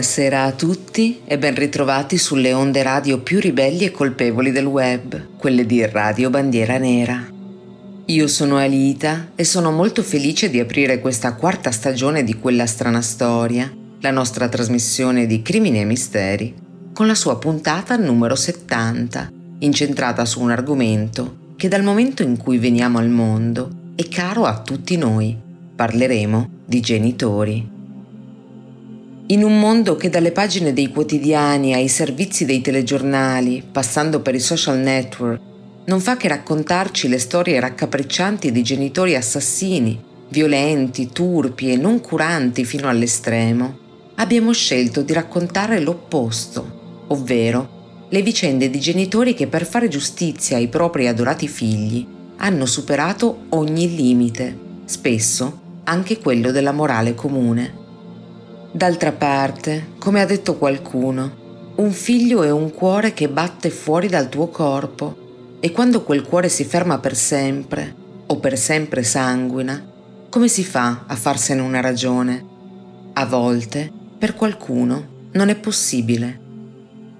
Buonasera a tutti e ben ritrovati sulle onde radio più ribelli e colpevoli del web, quelle di Radio Bandiera Nera. Io sono Alita e sono molto felice di aprire questa quarta stagione di Quella strana storia, la nostra trasmissione di crimini e misteri, con la sua puntata numero 70, incentrata su un argomento che dal momento in cui veniamo al mondo è caro a tutti noi. Parleremo di genitori. In un mondo che dalle pagine dei quotidiani ai servizi dei telegiornali, passando per i social network, non fa che raccontarci le storie raccapriccianti di genitori assassini, violenti, turpi e non curanti fino all'estremo, abbiamo scelto di raccontare l'opposto, ovvero le vicende di genitori che per fare giustizia ai propri adorati figli hanno superato ogni limite, spesso anche quello della morale comune. D'altra parte, come ha detto qualcuno, un figlio è un cuore che batte fuori dal tuo corpo e quando quel cuore si ferma per sempre o per sempre sanguina, come si fa a farsene una ragione? A volte, per qualcuno, non è possibile.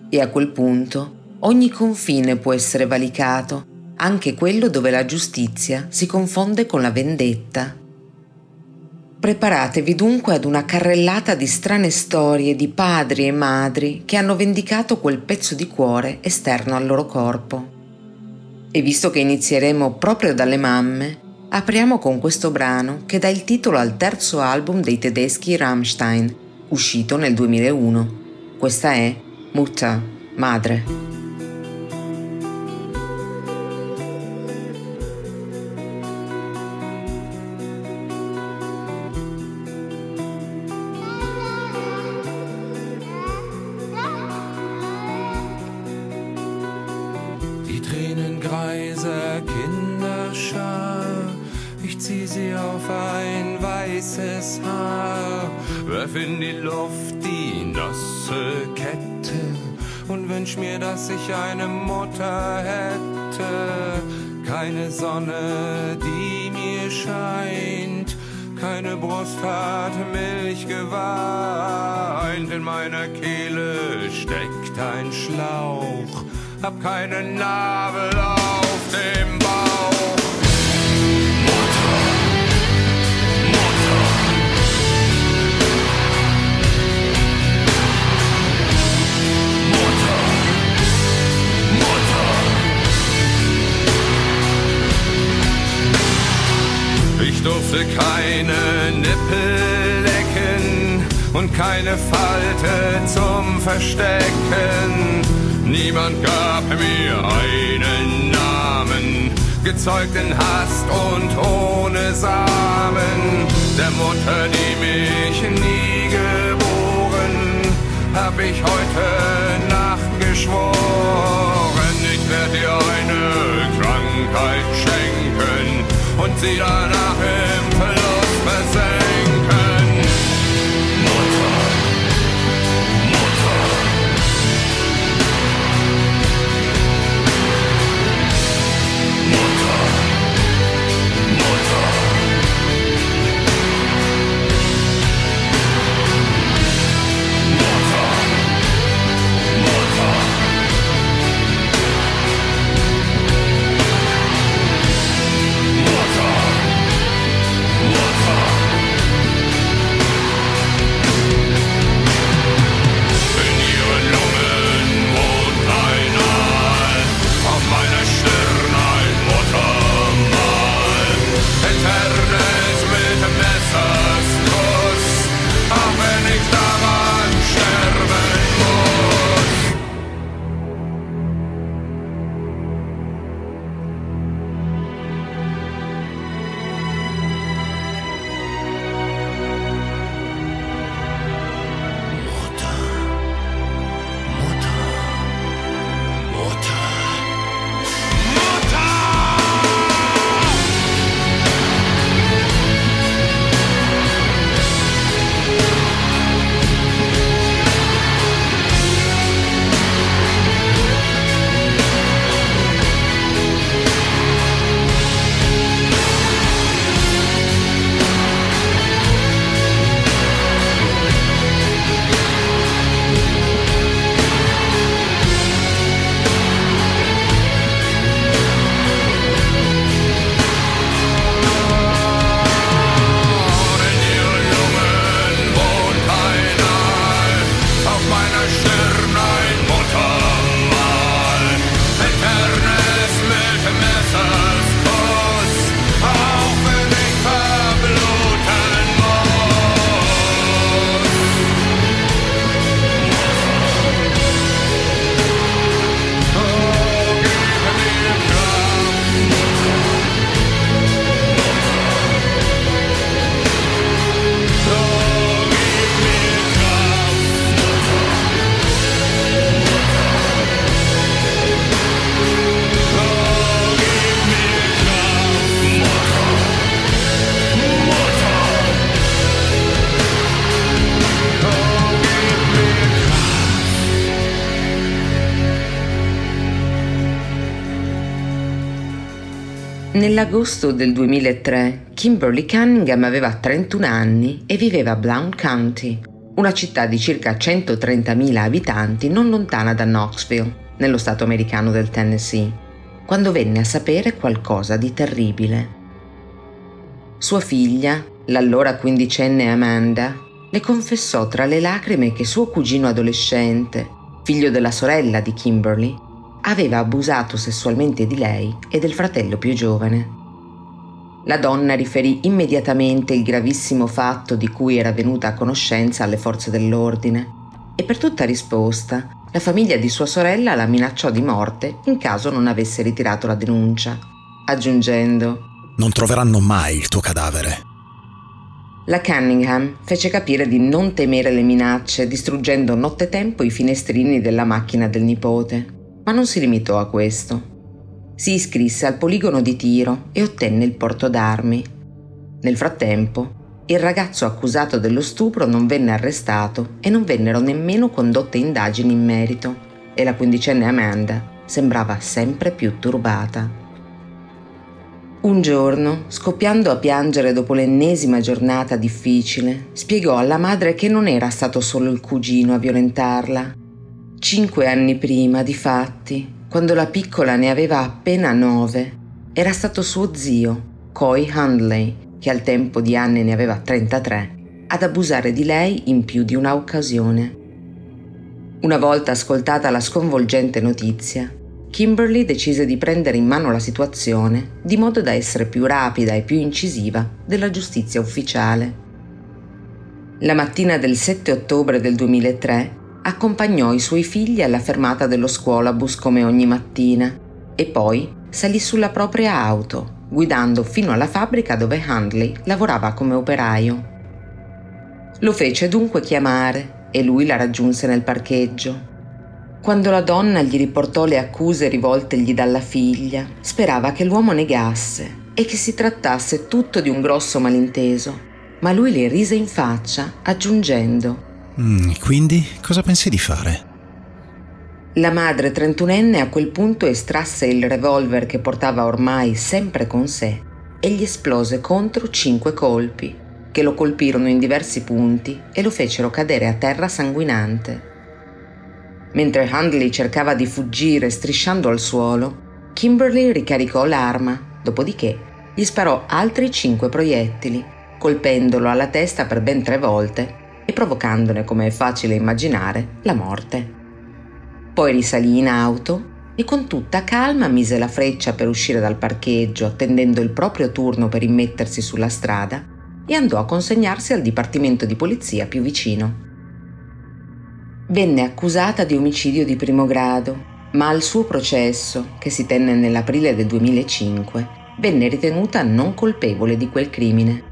E a quel punto, ogni confine può essere valicato, anche quello dove la giustizia si confonde con la vendetta. Preparatevi dunque ad una carrellata di strane storie di padri e madri che hanno vendicato quel pezzo di cuore esterno al loro corpo. E visto che inizieremo proprio dalle mamme, apriamo con questo brano che dà il titolo al terzo album dei tedeschi Rammstein, uscito nel 2001. Questa è Mutter, madre. Werf in die Luft die nasse Kette und wünsch mir, dass ich eine Mutter hätte. Keine Sonne, die mir scheint, keine Brust hat Milch geweint. In meiner Kehle steckt ein Schlauch, hab keinen Nabel auf Ich durfte keine Nippel lecken und keine Falte zum Verstecken. Niemand gab mir einen Namen, gezeugt in Hast und ohne Samen. Der Mutter, die mich nie geboren, hab ich heute Nacht geschworen, ich werde dir eine Krankheit schenken und sie danach im Nell'agosto del 2003 Kimberly Cunningham aveva 31 anni e viveva a Blount County, una città di circa 130.000 abitanti non lontana da Knoxville, nello stato americano del Tennessee, quando venne a sapere qualcosa di terribile. Sua figlia, l'allora quindicenne Amanda, le confessò tra le lacrime che suo cugino adolescente, figlio della sorella di Kimberly, aveva abusato sessualmente di lei e del fratello più giovane. La donna riferì immediatamente il gravissimo fatto di cui era venuta a conoscenza alle forze dell'ordine e per tutta risposta la famiglia di sua sorella la minacciò di morte in caso non avesse ritirato la denuncia, aggiungendo Non troveranno mai il tuo cadavere. La Cunningham fece capire di non temere le minacce, distruggendo nottetempo i finestrini della macchina del nipote. Ma non si limitò a questo. Si iscrisse al poligono di tiro e ottenne il porto d'armi. Nel frattempo, il ragazzo accusato dello stupro non venne arrestato e non vennero nemmeno condotte indagini in merito e la quindicenne Amanda sembrava sempre più turbata. Un giorno, scoppiando a piangere dopo l'ennesima giornata difficile, spiegò alla madre che non era stato solo il cugino a violentarla. Cinque anni prima, difatti, quando la piccola ne aveva appena nove, era stato suo zio, Coy Handley, che al tempo di Anne ne aveva 33, ad abusare di lei in più di una occasione. Una volta ascoltata la sconvolgente notizia, Kimberly decise di prendere in mano la situazione di modo da essere più rapida e più incisiva della giustizia ufficiale. La mattina del 7 ottobre del 2003 accompagnò i suoi figli alla fermata dello scuolabus come ogni mattina e poi salì sulla propria auto, guidando fino alla fabbrica dove Handley lavorava come operaio. Lo fece dunque chiamare e lui la raggiunse nel parcheggio. Quando la donna gli riportò le accuse rivoltegli dalla figlia, sperava che l'uomo negasse e che si trattasse tutto di un grosso malinteso, ma lui le rise in faccia, aggiungendo Mm, quindi cosa pensi di fare? La madre trentunenne a quel punto estrasse il revolver che portava ormai sempre con sé e gli esplose contro cinque colpi, che lo colpirono in diversi punti e lo fecero cadere a terra sanguinante. Mentre Handley cercava di fuggire strisciando al suolo, Kimberly ricaricò l'arma, dopodiché gli sparò altri cinque proiettili, colpendolo alla testa per ben tre volte e provocandone, come è facile immaginare, la morte. Poi risalì in auto e con tutta calma mise la freccia per uscire dal parcheggio, attendendo il proprio turno per immettersi sulla strada, e andò a consegnarsi al dipartimento di polizia più vicino. Venne accusata di omicidio di primo grado, ma al suo processo, che si tenne nell'aprile del 2005, venne ritenuta non colpevole di quel crimine.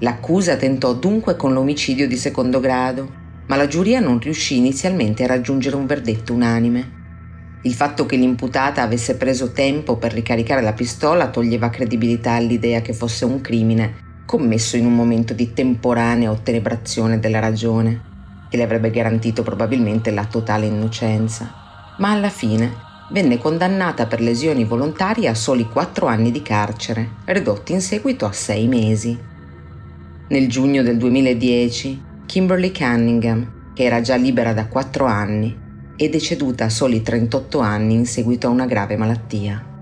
L'accusa tentò dunque con l'omicidio di secondo grado, ma la giuria non riuscì inizialmente a raggiungere un verdetto unanime. Il fatto che l'imputata avesse preso tempo per ricaricare la pistola toglieva credibilità all'idea che fosse un crimine commesso in un momento di temporanea ottenebrazione della ragione, che le avrebbe garantito probabilmente la totale innocenza. Ma alla fine venne condannata per lesioni volontarie a soli quattro anni di carcere, ridotti in seguito a sei mesi. Nel giugno del 2010, Kimberly Cunningham, che era già libera da quattro anni, è deceduta a soli 38 anni in seguito a una grave malattia.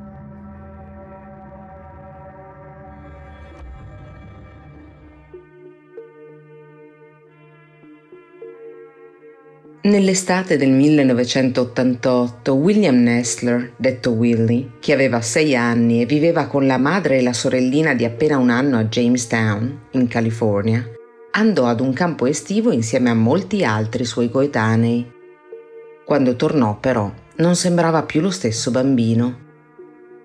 Nell'estate del 1988, William Nestler, detto Willy, che aveva sei anni e viveva con la madre e la sorellina di appena un anno a Jamestown, in California, andò ad un campo estivo insieme a molti altri suoi coetanei. Quando tornò, però, non sembrava più lo stesso bambino.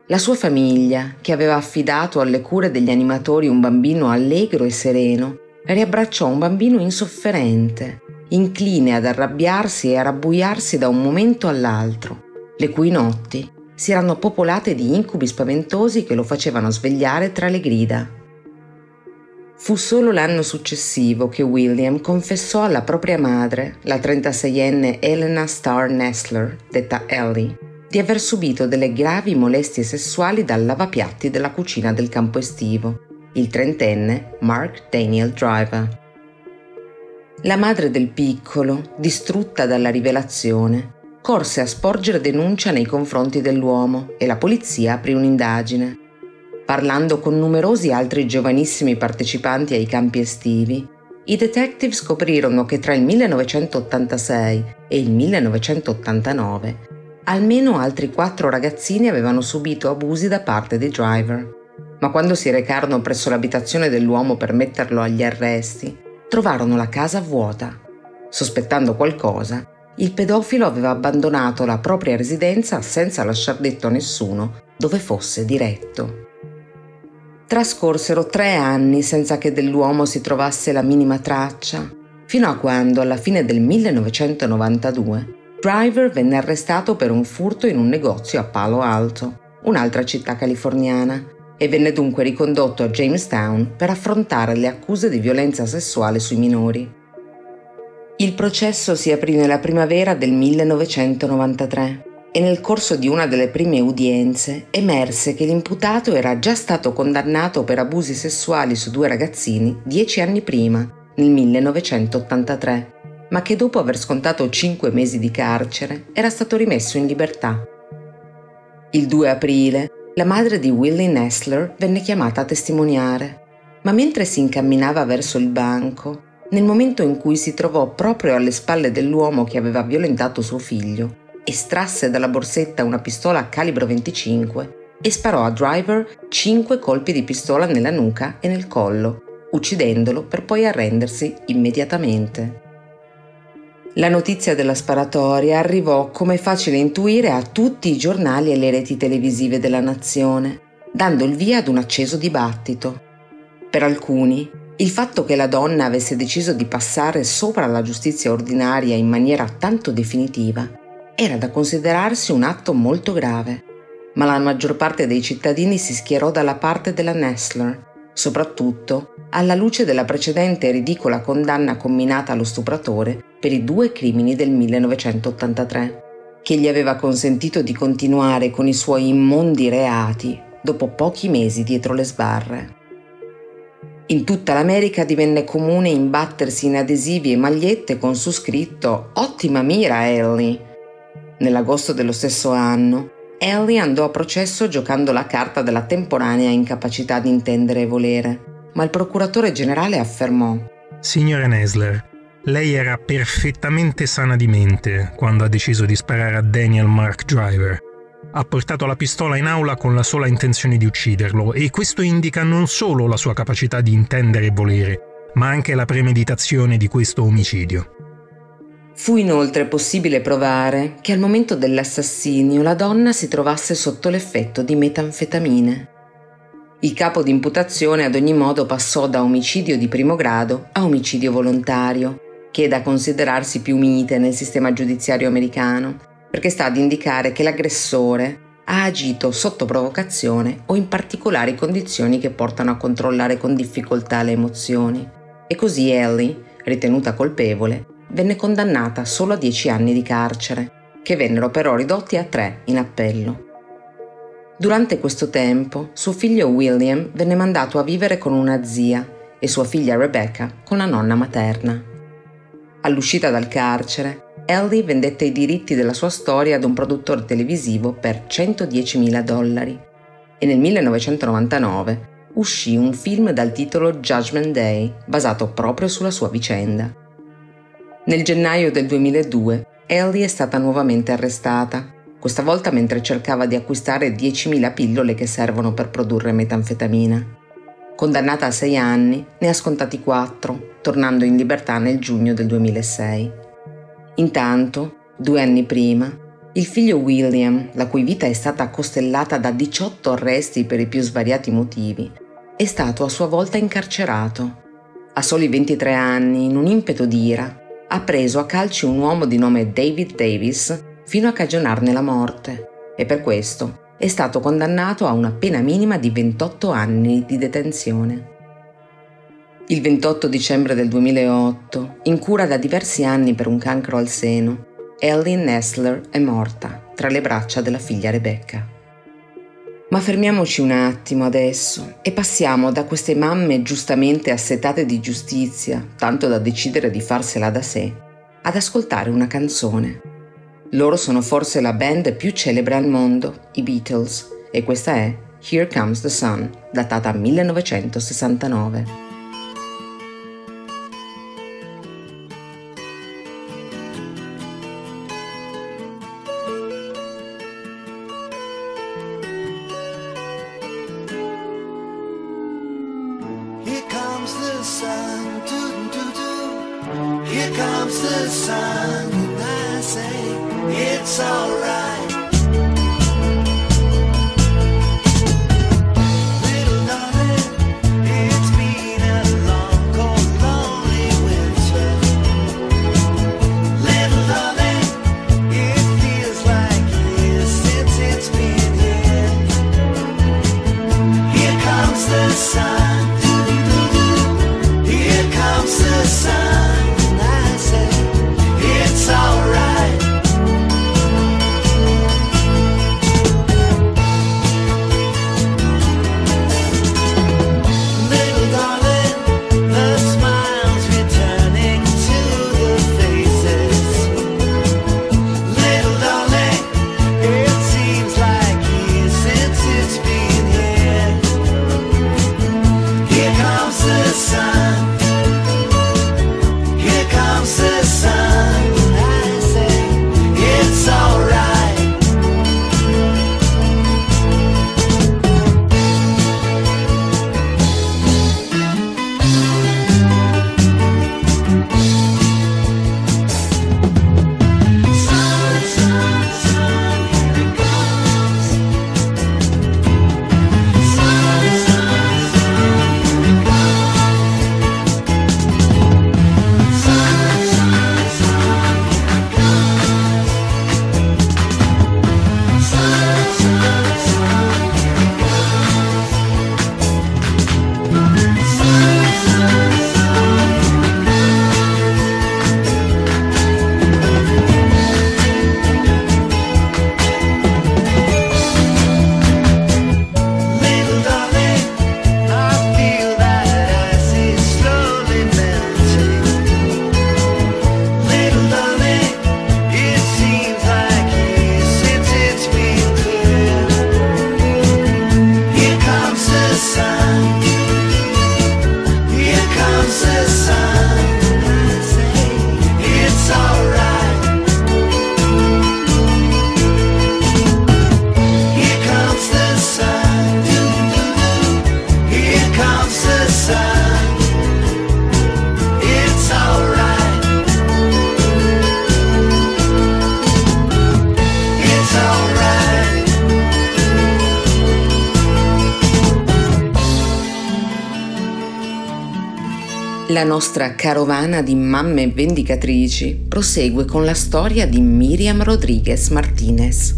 La sua famiglia, che aveva affidato alle cure degli animatori un bambino allegro e sereno, riabbracciò un bambino insofferente, incline ad arrabbiarsi e a rabbuiarsi da un momento all'altro, le cui notti si erano popolate di incubi spaventosi che lo facevano svegliare tra le grida. Fu solo l'anno successivo che William confessò alla propria madre, la 36enne Elena Starr Nestler, detta Ellie, di aver subito delle gravi molestie sessuali dal lavapiatti della cucina del campo estivo, il trentenne Mark Daniel Driver. La madre del piccolo, distrutta dalla rivelazione, corse a sporgere denuncia nei confronti dell'uomo e la polizia aprì un'indagine. Parlando con numerosi altri giovanissimi partecipanti ai campi estivi, i detective scoprirono che tra il 1986 e il 1989 almeno altri quattro ragazzini avevano subito abusi da parte dei driver. Ma quando si recarono presso l'abitazione dell'uomo per metterlo agli arresti, trovarono la casa vuota. Sospettando qualcosa, il pedofilo aveva abbandonato la propria residenza senza lasciar detto a nessuno dove fosse diretto. Trascorsero tre anni senza che dell'uomo si trovasse la minima traccia, fino a quando, alla fine del 1992, Driver venne arrestato per un furto in un negozio a Palo Alto, un'altra città californiana, e venne dunque ricondotto a Jamestown per affrontare le accuse di violenza sessuale sui minori. Il processo si aprì nella primavera del 1993 e nel corso di una delle prime udienze emerse che l'imputato era già stato condannato per abusi sessuali su due ragazzini dieci anni prima, nel 1983, ma che dopo aver scontato cinque mesi di carcere era stato rimesso in libertà. Il 2 aprile la madre di Willie Nestler venne chiamata a testimoniare, ma mentre si incamminava verso il banco, nel momento in cui si trovò proprio alle spalle dell'uomo che aveva violentato suo figlio, estrasse dalla borsetta una pistola a calibro 25 e sparò a Driver 5 colpi di pistola nella nuca e nel collo, uccidendolo per poi arrendersi immediatamente. La notizia della sparatoria arrivò, come facile intuire, a tutti i giornali e le reti televisive della nazione, dando il via ad un acceso dibattito. Per alcuni, il fatto che la donna avesse deciso di passare sopra la giustizia ordinaria in maniera tanto definitiva era da considerarsi un atto molto grave, ma la maggior parte dei cittadini si schierò dalla parte della Nestler, soprattutto alla luce della precedente ridicola condanna comminata allo stupratore per i due crimini del 1983, che gli aveva consentito di continuare con i suoi immondi reati dopo pochi mesi dietro le sbarre. In tutta l'America divenne comune imbattersi in adesivi e magliette con su scritto Ottima mira, Ellie! Nell'agosto dello stesso anno, Ellie andò a processo giocando la carta della temporanea incapacità di intendere e volere, ma il procuratore generale affermò Signora Nesler, lei era perfettamente sana di mente quando ha deciso di sparare a Daniel Mark Driver. Ha portato la pistola in aula con la sola intenzione di ucciderlo e questo indica non solo la sua capacità di intendere e volere, ma anche la premeditazione di questo omicidio. Fu inoltre possibile provare che al momento dell'assassinio la donna si trovasse sotto l'effetto di metanfetamine. Il capo di imputazione ad ogni modo passò da omicidio di primo grado a omicidio volontario, che è da considerarsi più mite nel sistema giudiziario americano, perché sta ad indicare che l'aggressore ha agito sotto provocazione o in particolari condizioni che portano a controllare con difficoltà le emozioni. E così Ellie, ritenuta colpevole, venne condannata solo a 10 anni di carcere, che vennero però ridotti a 3 in appello. Durante questo tempo, suo figlio William venne mandato a vivere con una zia e sua figlia Rebecca con la nonna materna. All'uscita dal carcere, Ellie vendette i diritti della sua storia ad un produttore televisivo per 110.000 dollari e nel 1999 uscì un film dal titolo Judgment Day, basato proprio sulla sua vicenda. Nel gennaio del 2002 Ellie è stata nuovamente arrestata, questa volta mentre cercava di acquistare 10.000 pillole che servono per produrre metanfetamina. Condannata a sei anni, ne ha scontati quattro, tornando in libertà nel giugno del 2006. Intanto, due anni prima, il figlio William, la cui vita è stata costellata da 18 arresti per i più svariati motivi, è stato a sua volta incarcerato. A soli 23 anni, in un impeto d'ira, ha preso a calci un uomo di nome David Davis fino a cagionarne la morte e per questo è stato condannato a una pena minima di 28 anni di detenzione. Il 28 dicembre del 2008, in cura da diversi anni per un cancro al seno, Ellie Nestler è morta tra le braccia della figlia Rebecca. Ma fermiamoci un attimo adesso e passiamo da queste mamme giustamente assetate di giustizia, tanto da decidere di farsela da sé, ad ascoltare una canzone. Loro sono forse la band più celebre al mondo, i Beatles, e questa è Here Comes the Sun, datata 1969. La nostra carovana di mamme vendicatrici prosegue con la storia di Miriam Rodriguez Martinez.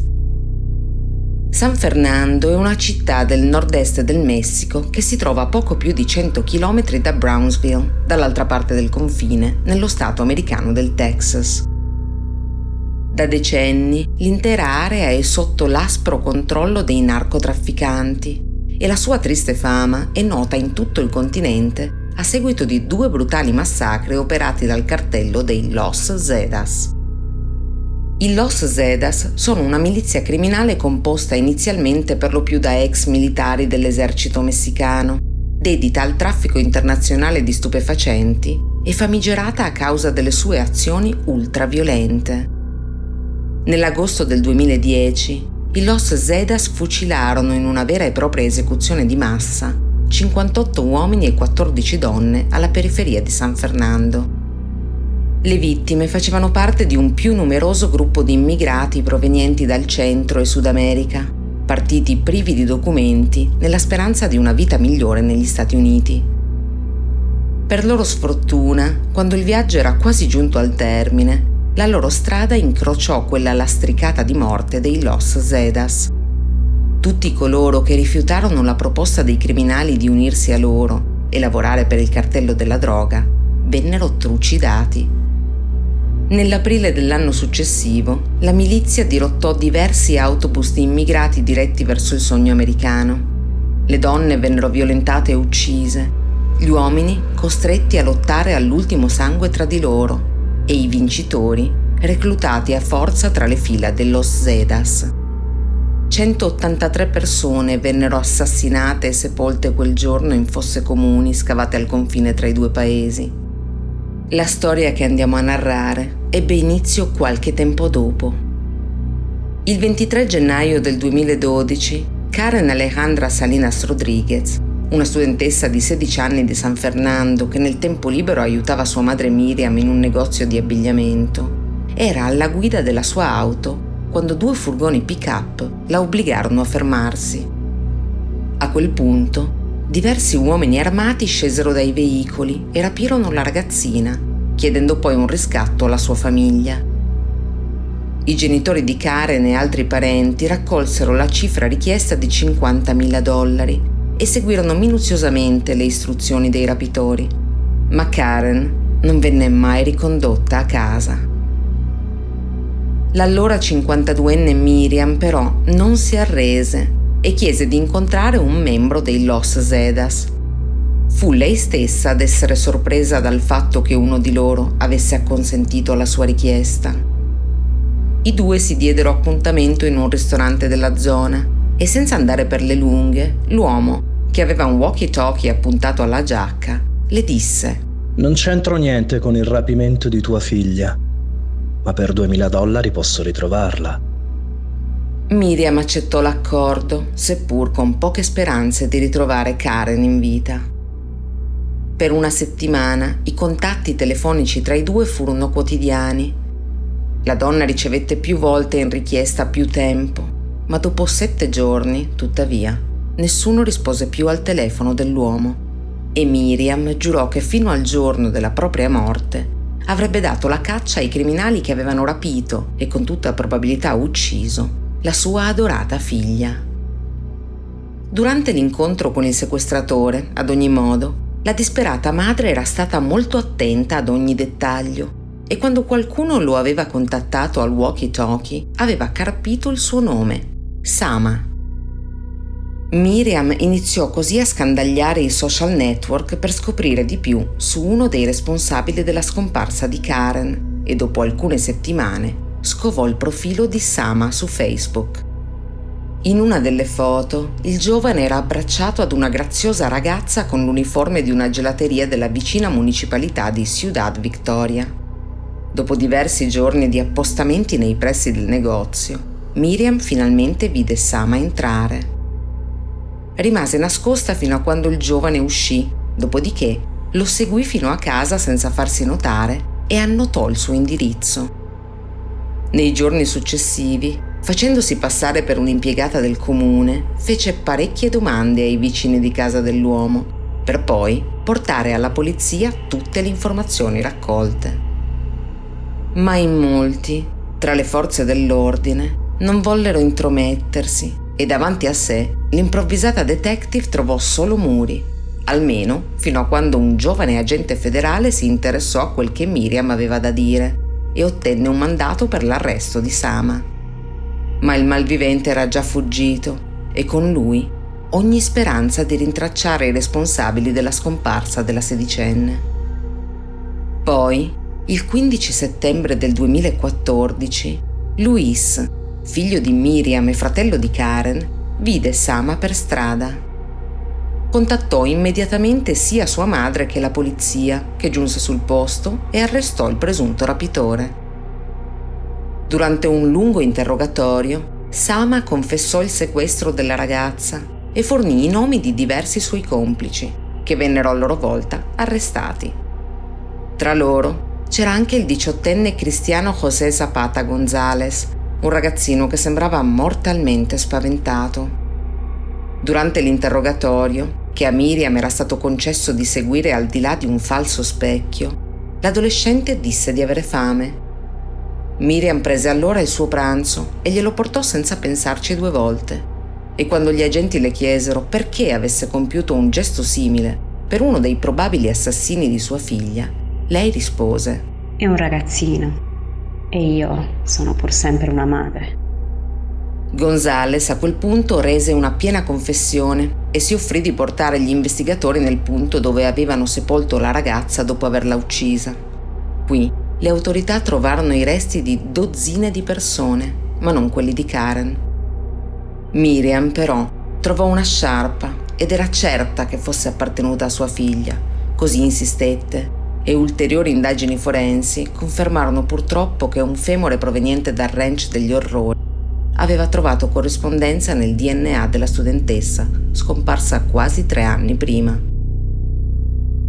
San Fernando è una città del nord-est del Messico che si trova a poco più di 100 km da Brownsville, dall'altra parte del confine, nello stato americano del Texas. Da decenni l'intera area è sotto l'aspro controllo dei narcotrafficanti e la sua triste fama è nota in tutto il continente a seguito di due brutali massacri operati dal cartello dei Los Zetas. I Los Zetas sono una milizia criminale composta inizialmente per lo più da ex militari dell'esercito messicano, dedita al traffico internazionale di stupefacenti e famigerata a causa delle sue azioni ultraviolente. Nell'agosto del 2010 i Los Zedas fucilarono in una vera e propria esecuzione di massa 58 uomini e 14 donne alla periferia di San Fernando. Le vittime facevano parte di un più numeroso gruppo di immigrati provenienti dal Centro e Sud America, partiti privi di documenti nella speranza di una vita migliore negli Stati Uniti. Per loro sfortuna, quando il viaggio era quasi giunto al termine, la loro strada incrociò quella lastricata di morte dei Los Zedas. Tutti coloro che rifiutarono la proposta dei criminali di unirsi a loro e lavorare per il cartello della droga vennero trucidati. Nell'aprile dell'anno successivo, la milizia dirottò diversi autobus di immigrati diretti verso il sogno americano. Le donne vennero violentate e uccise, gli uomini costretti a lottare all'ultimo sangue tra di loro e i vincitori reclutati a forza tra le fila dellos Zedas. 183 persone vennero assassinate e sepolte quel giorno in fosse comuni scavate al confine tra i due paesi. La storia che andiamo a narrare ebbe inizio qualche tempo dopo. Il 23 gennaio del 2012, Karen Alejandra Salinas Rodriguez, una studentessa di 16 anni di San Fernando che nel tempo libero aiutava sua madre Miriam in un negozio di abbigliamento, era alla guida della sua auto quando due furgoni pick-up la obbligarono a fermarsi. A quel punto, diversi uomini armati scesero dai veicoli e rapirono la ragazzina chiedendo poi un riscatto alla sua famiglia. I genitori di Karen e altri parenti raccolsero la cifra richiesta di 50.000 dollari e seguirono minuziosamente le istruzioni dei rapitori, ma Karen non venne mai ricondotta a casa. L'allora 52enne Miriam però non si arrese e chiese di incontrare un membro dei Los Zedas, Fu lei stessa ad essere sorpresa dal fatto che uno di loro avesse acconsentito alla sua richiesta. I due si diedero appuntamento in un ristorante della zona e senza andare per le lunghe, l'uomo, che aveva un walkie-talkie appuntato alla giacca, le disse Non c'entro niente con il rapimento di tua figlia, ma per 2000 dollari posso ritrovarla. Miriam accettò l'accordo, seppur con poche speranze di ritrovare Karen in vita. Per una settimana i contatti telefonici tra i due furono quotidiani. La donna ricevette più volte in richiesta più tempo, ma dopo sette giorni, tuttavia, nessuno rispose più al telefono dell'uomo e Miriam giurò che fino al giorno della propria morte avrebbe dato la caccia ai criminali che avevano rapito e con tutta probabilità ucciso la sua adorata figlia. Durante l'incontro con il sequestratore, ad ogni modo, la disperata madre era stata molto attenta ad ogni dettaglio e quando qualcuno lo aveva contattato al walkie-talkie aveva carpito il suo nome, Sama. Miriam iniziò così a scandagliare i social network per scoprire di più su uno dei responsabili della scomparsa di Karen e dopo alcune settimane scovò il profilo di Sama su Facebook. In una delle foto, il giovane era abbracciato ad una graziosa ragazza con l'uniforme di una gelateria della vicina municipalità di Ciudad Victoria. Dopo diversi giorni di appostamenti nei pressi del negozio, Miriam finalmente vide Sama entrare. Rimase nascosta fino a quando il giovane uscì, dopodiché lo seguì fino a casa senza farsi notare e annotò il suo indirizzo. Nei giorni successivi Facendosi passare per un'impiegata del comune, fece parecchie domande ai vicini di casa dell'uomo, per poi portare alla polizia tutte le informazioni raccolte. Ma in molti, tra le forze dell'ordine, non vollero intromettersi e davanti a sé l'improvvisata detective trovò solo muri, almeno fino a quando un giovane agente federale si interessò a quel che Miriam aveva da dire e ottenne un mandato per l'arresto di Sama ma il malvivente era già fuggito e con lui ogni speranza di rintracciare i responsabili della scomparsa della sedicenne. Poi, il 15 settembre del 2014, Luis, figlio di Miriam e fratello di Karen, vide Sama per strada. contattò immediatamente sia sua madre che la polizia, che giunse sul posto e arrestò il presunto rapitore. Durante un lungo interrogatorio, Sama confessò il sequestro della ragazza e fornì i nomi di diversi suoi complici, che vennero a loro volta arrestati. Tra loro c'era anche il diciottenne cristiano José Zapata González, un ragazzino che sembrava mortalmente spaventato. Durante l'interrogatorio, che a Miriam era stato concesso di seguire al di là di un falso specchio, l'adolescente disse di avere fame. Miriam prese allora il suo pranzo e glielo portò senza pensarci due volte. E quando gli agenti le chiesero perché avesse compiuto un gesto simile per uno dei probabili assassini di sua figlia, lei rispose: È un ragazzino e io sono pur sempre una madre. Gonzales a quel punto rese una piena confessione e si offrì di portare gli investigatori nel punto dove avevano sepolto la ragazza dopo averla uccisa. Qui le autorità trovarono i resti di dozzine di persone, ma non quelli di Karen. Miriam però trovò una sciarpa ed era certa che fosse appartenuta a sua figlia, così insistette e ulteriori indagini forensi confermarono purtroppo che un femore proveniente dal ranch degli orrori aveva trovato corrispondenza nel DNA della studentessa, scomparsa quasi tre anni prima.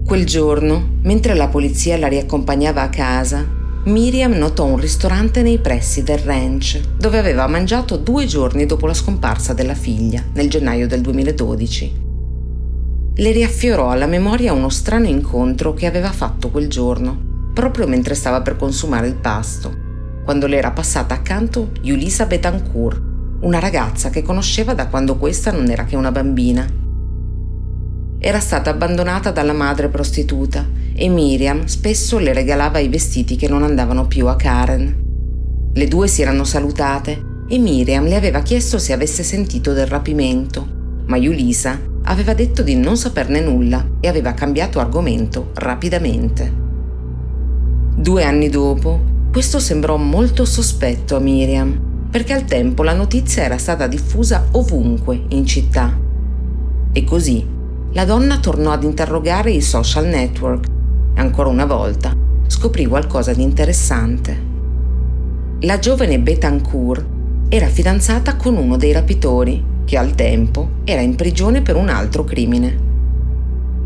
Quel giorno, mentre la polizia la riaccompagnava a casa, Miriam notò un ristorante nei pressi del ranch, dove aveva mangiato due giorni dopo la scomparsa della figlia, nel gennaio del 2012. Le riaffiorò alla memoria uno strano incontro che aveva fatto quel giorno, proprio mentre stava per consumare il pasto quando le era passata accanto Yulisa Betancourt, una ragazza che conosceva da quando questa non era che una bambina. Era stata abbandonata dalla madre prostituta e Miriam spesso le regalava i vestiti che non andavano più a Karen. Le due si erano salutate e Miriam le aveva chiesto se avesse sentito del rapimento, ma Yulisa aveva detto di non saperne nulla e aveva cambiato argomento rapidamente. Due anni dopo, questo sembrò molto sospetto a Miriam, perché al tempo la notizia era stata diffusa ovunque in città. E così la donna tornò ad interrogare i social network e ancora una volta scoprì qualcosa di interessante. La giovane Betancourt era fidanzata con uno dei rapitori che al tempo era in prigione per un altro crimine.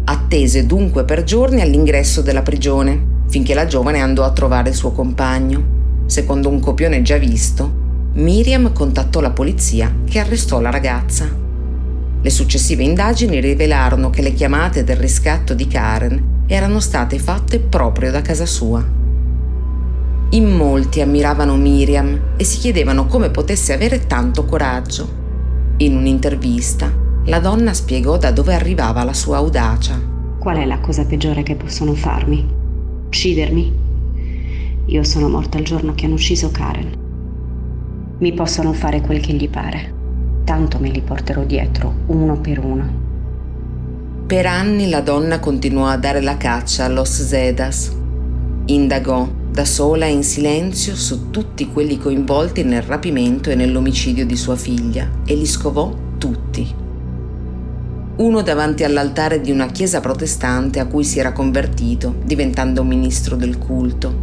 Attese dunque per giorni all'ingresso della prigione finché la giovane andò a trovare il suo compagno. Secondo un copione già visto, Miriam contattò la polizia che arrestò la ragazza. Le successive indagini rivelarono che le chiamate del riscatto di Karen erano state fatte proprio da casa sua. In molti ammiravano Miriam e si chiedevano come potesse avere tanto coraggio. In un'intervista, la donna spiegò da dove arrivava la sua audacia. Qual è la cosa peggiore che possono farmi? Uccidermi? Io sono morta il giorno che hanno ucciso Karen. Mi possono fare quel che gli pare, tanto me li porterò dietro, uno per uno. Per anni la donna continuò a dare la caccia a Los Zedas. Indagò da sola e in silenzio su tutti quelli coinvolti nel rapimento e nell'omicidio di sua figlia e li scovò tutti uno davanti all'altare di una chiesa protestante a cui si era convertito, diventando ministro del culto.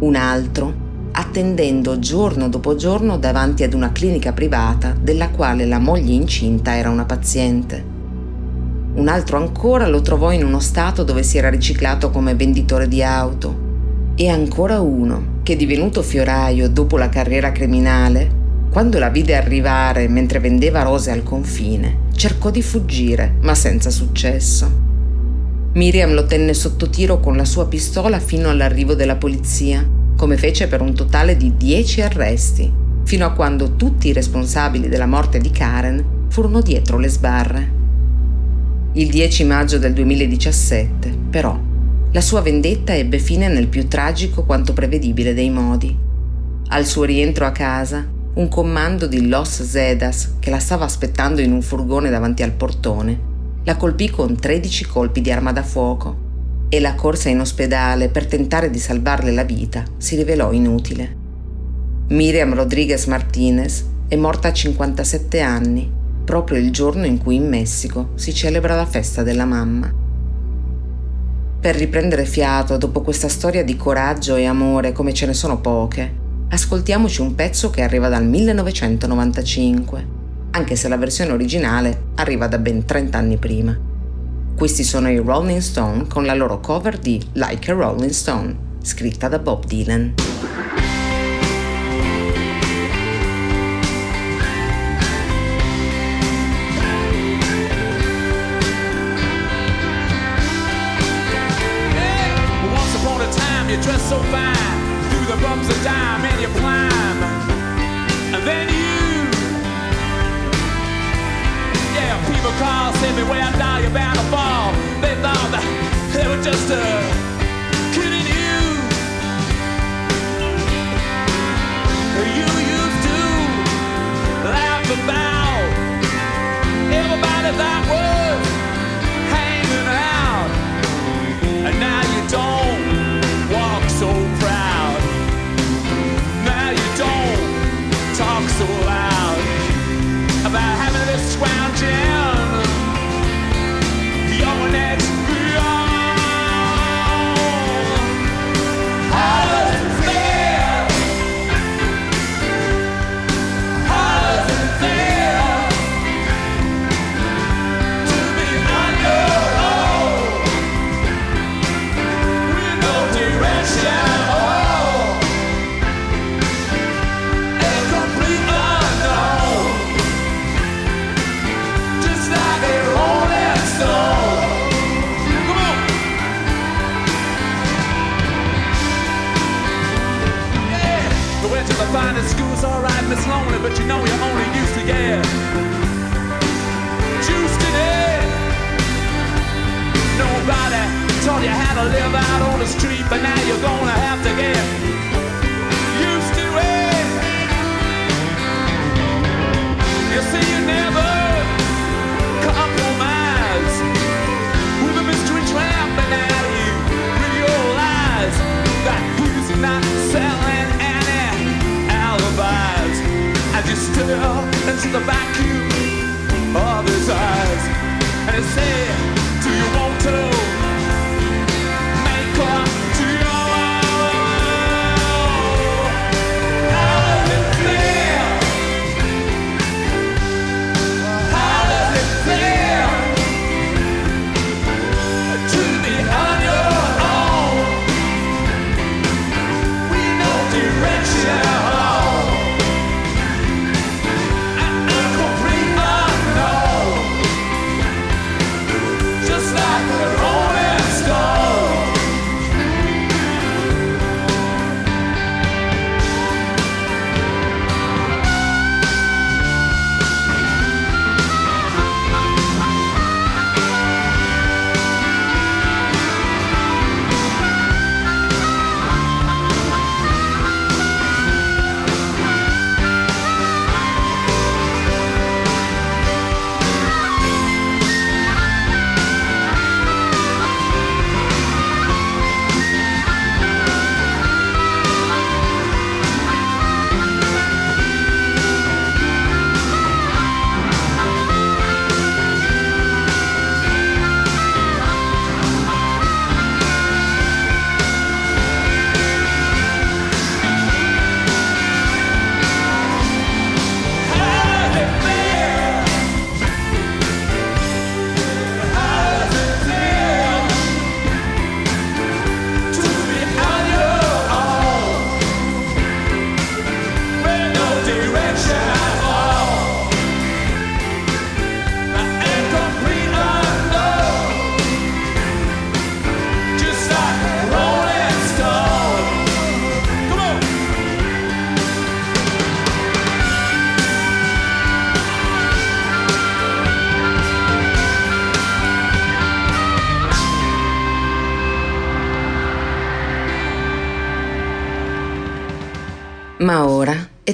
Un altro attendendo giorno dopo giorno davanti ad una clinica privata della quale la moglie incinta era una paziente. Un altro ancora lo trovò in uno stato dove si era riciclato come venditore di auto. E ancora uno, che divenuto fioraio dopo la carriera criminale, quando la vide arrivare mentre vendeva rose al confine, cercò di fuggire, ma senza successo. Miriam lo tenne sotto tiro con la sua pistola fino all'arrivo della polizia, come fece per un totale di dieci arresti, fino a quando tutti i responsabili della morte di Karen furono dietro le sbarre. Il 10 maggio del 2017, però, la sua vendetta ebbe fine nel più tragico quanto prevedibile dei modi. Al suo rientro a casa, un comando di Los Zedas che la stava aspettando in un furgone davanti al portone. La colpì con 13 colpi di arma da fuoco e la corsa in ospedale per tentare di salvarle la vita si rivelò inutile. Miriam Rodriguez Martinez è morta a 57 anni proprio il giorno in cui in Messico si celebra la festa della mamma. Per riprendere fiato dopo questa storia di coraggio e amore come ce ne sono poche, ascoltiamoci un pezzo che arriva dal 1995, anche se la versione originale arriva da ben 30 anni prima. Questi sono i Rolling Stone con la loro cover di Like a Rolling Stone, scritta da Bob Dylan.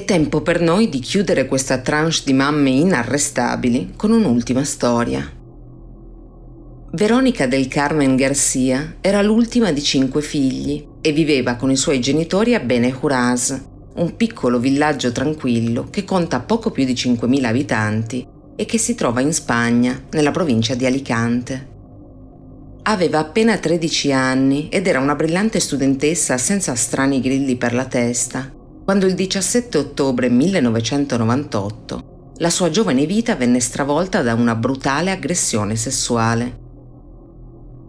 È tempo per noi di chiudere questa tranche di mamme inarrestabili con un'ultima storia. Veronica del Carmen Garcia era l'ultima di cinque figli e viveva con i suoi genitori a Benejuras, un piccolo villaggio tranquillo che conta poco più di 5.000 abitanti e che si trova in Spagna, nella provincia di Alicante. Aveva appena 13 anni ed era una brillante studentessa senza strani grilli per la testa, quando il 17 ottobre 1998 la sua giovane vita venne stravolta da una brutale aggressione sessuale.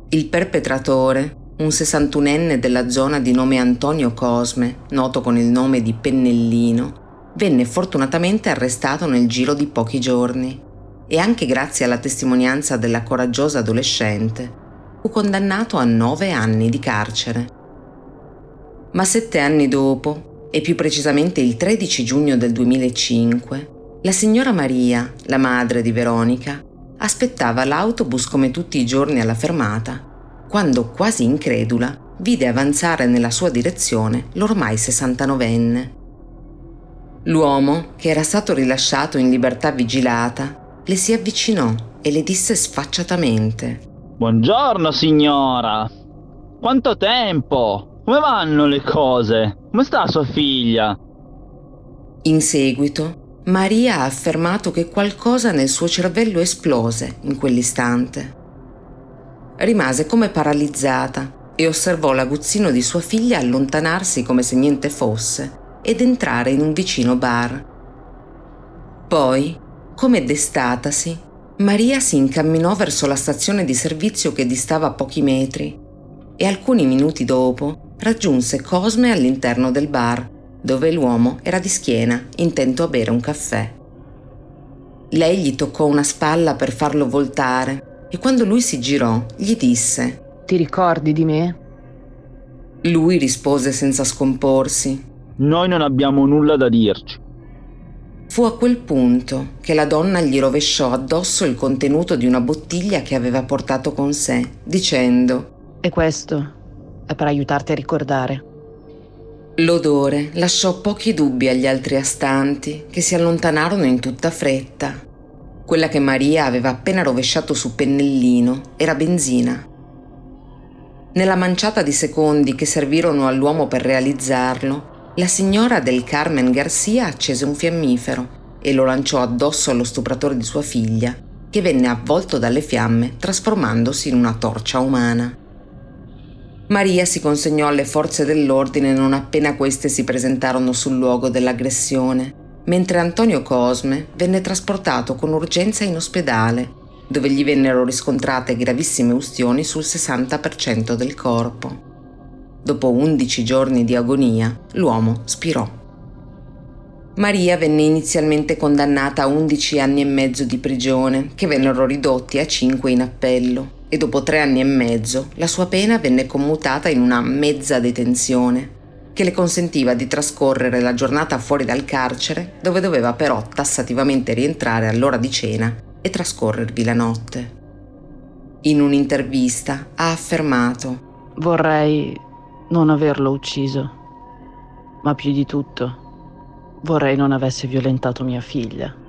Il perpetratore, un 61enne della zona di nome Antonio Cosme, noto con il nome di Pennellino, venne fortunatamente arrestato nel giro di pochi giorni e anche grazie alla testimonianza della coraggiosa adolescente fu condannato a nove anni di carcere. Ma sette anni dopo, e più precisamente il 13 giugno del 2005, la signora Maria, la madre di Veronica, aspettava l'autobus come tutti i giorni alla fermata, quando quasi incredula vide avanzare nella sua direzione l'ormai 69enne. L'uomo, che era stato rilasciato in libertà vigilata, le si avvicinò e le disse sfacciatamente Buongiorno signora! Quanto tempo! Come vanno le cose? Come sta sua figlia? In seguito Maria ha affermato che qualcosa nel suo cervello esplose in quell'istante. Rimase come paralizzata e osservò l'aguzzino di sua figlia allontanarsi come se niente fosse ed entrare in un vicino bar. Poi, come destatasi, Maria si incamminò verso la stazione di servizio che distava pochi metri e alcuni minuti dopo raggiunse Cosme all'interno del bar dove l'uomo era di schiena, intento a bere un caffè. Lei gli toccò una spalla per farlo voltare e quando lui si girò gli disse Ti ricordi di me? Lui rispose senza scomporsi Noi non abbiamo nulla da dirci. Fu a quel punto che la donna gli rovesciò addosso il contenuto di una bottiglia che aveva portato con sé, dicendo E questo per aiutarti a ricordare. L'odore lasciò pochi dubbi agli altri astanti che si allontanarono in tutta fretta. Quella che Maria aveva appena rovesciato su pennellino era benzina. Nella manciata di secondi che servirono all'uomo per realizzarlo, la signora del Carmen Garcia accese un fiammifero e lo lanciò addosso allo stupratore di sua figlia, che venne avvolto dalle fiamme trasformandosi in una torcia umana. Maria si consegnò alle forze dell'ordine non appena queste si presentarono sul luogo dell'aggressione, mentre Antonio Cosme venne trasportato con urgenza in ospedale, dove gli vennero riscontrate gravissime ustioni sul 60% del corpo. Dopo 11 giorni di agonia, l'uomo spirò. Maria venne inizialmente condannata a 11 anni e mezzo di prigione, che vennero ridotti a 5 in appello, e dopo tre anni e mezzo la sua pena venne commutata in una mezza detenzione che le consentiva di trascorrere la giornata fuori dal carcere dove doveva però tassativamente rientrare all'ora di cena e trascorrervi la notte. In un'intervista ha affermato Vorrei non averlo ucciso, ma più di tutto vorrei non avesse violentato mia figlia.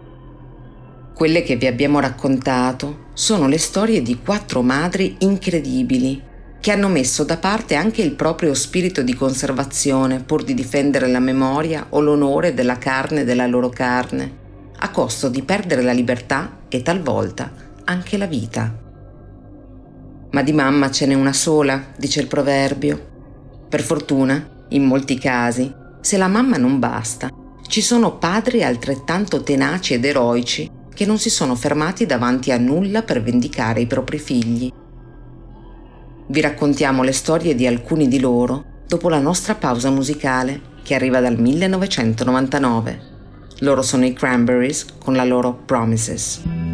Quelle che vi abbiamo raccontato sono le storie di quattro madri incredibili che hanno messo da parte anche il proprio spirito di conservazione pur di difendere la memoria o l'onore della carne della loro carne, a costo di perdere la libertà e talvolta anche la vita. Ma di mamma ce n'è una sola, dice il proverbio. Per fortuna, in molti casi, se la mamma non basta, ci sono padri altrettanto tenaci ed eroici che non si sono fermati davanti a nulla per vendicare i propri figli. Vi raccontiamo le storie di alcuni di loro dopo la nostra pausa musicale che arriva dal 1999. Loro sono i Cranberries con la loro Promises.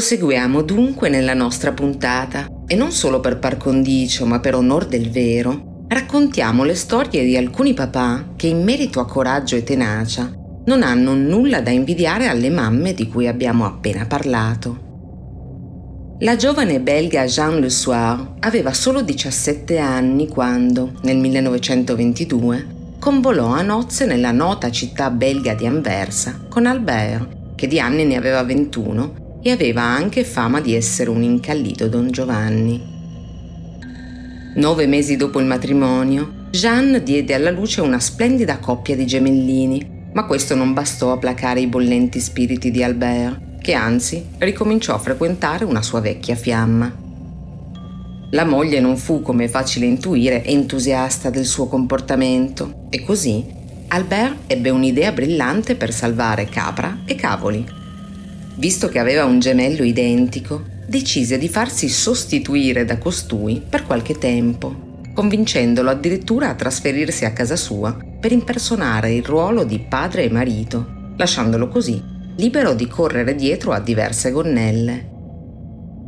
Proseguiamo dunque nella nostra puntata e non solo per par condicio ma per onor del vero, raccontiamo le storie di alcuni papà che in merito a coraggio e tenacia non hanno nulla da invidiare alle mamme di cui abbiamo appena parlato. La giovane belga Jean Le Soir aveva solo 17 anni quando, nel 1922, convolò a nozze nella nota città belga di Anversa con Albert, che di anni ne aveva 21 e aveva anche fama di essere un incallito Don Giovanni. Nove mesi dopo il matrimonio, Jeanne diede alla luce una splendida coppia di gemellini, ma questo non bastò a placare i bollenti spiriti di Albert, che anzi ricominciò a frequentare una sua vecchia fiamma. La moglie non fu, come è facile intuire, entusiasta del suo comportamento e così Albert ebbe un'idea brillante per salvare capra e cavoli. Visto che aveva un gemello identico, decise di farsi sostituire da costui per qualche tempo, convincendolo addirittura a trasferirsi a casa sua per impersonare il ruolo di padre e marito, lasciandolo così libero di correre dietro a diverse gonnelle.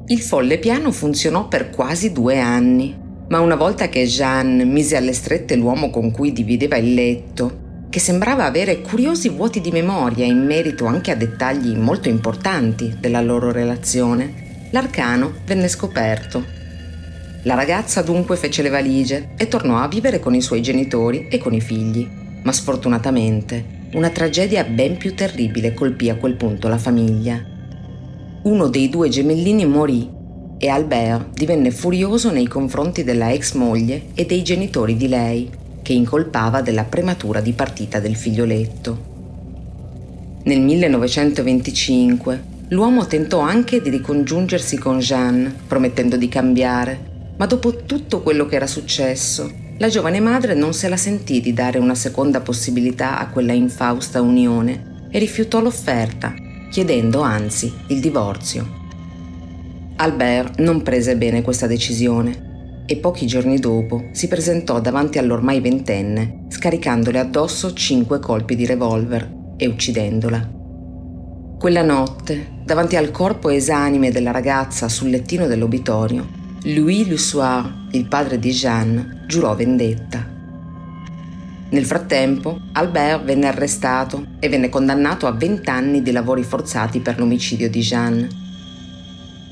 Il folle piano funzionò per quasi due anni, ma una volta che Jeanne mise alle strette l'uomo con cui divideva il letto, che sembrava avere curiosi vuoti di memoria in merito anche a dettagli molto importanti della loro relazione, l'arcano venne scoperto. La ragazza dunque fece le valigie e tornò a vivere con i suoi genitori e con i figli, ma sfortunatamente una tragedia ben più terribile colpì a quel punto la famiglia. Uno dei due gemellini morì e Albert divenne furioso nei confronti della ex moglie e dei genitori di lei, che incolpava della prematura dipartita del figlioletto. Nel 1925 l'uomo tentò anche di ricongiungersi con Jeanne, promettendo di cambiare, ma dopo tutto quello che era successo, la giovane madre non se la sentì di dare una seconda possibilità a quella infausta unione e rifiutò l'offerta, chiedendo anzi il divorzio. Albert non prese bene questa decisione e pochi giorni dopo si presentò davanti all'ormai ventenne, scaricandole addosso cinque colpi di revolver e uccidendola. Quella notte, davanti al corpo esanime della ragazza sul lettino dell'obitorio, Louis Lussoir, il padre di Jeanne, giurò vendetta. Nel frattempo, Albert venne arrestato e venne condannato a 20 anni di lavori forzati per l'omicidio di Jeanne.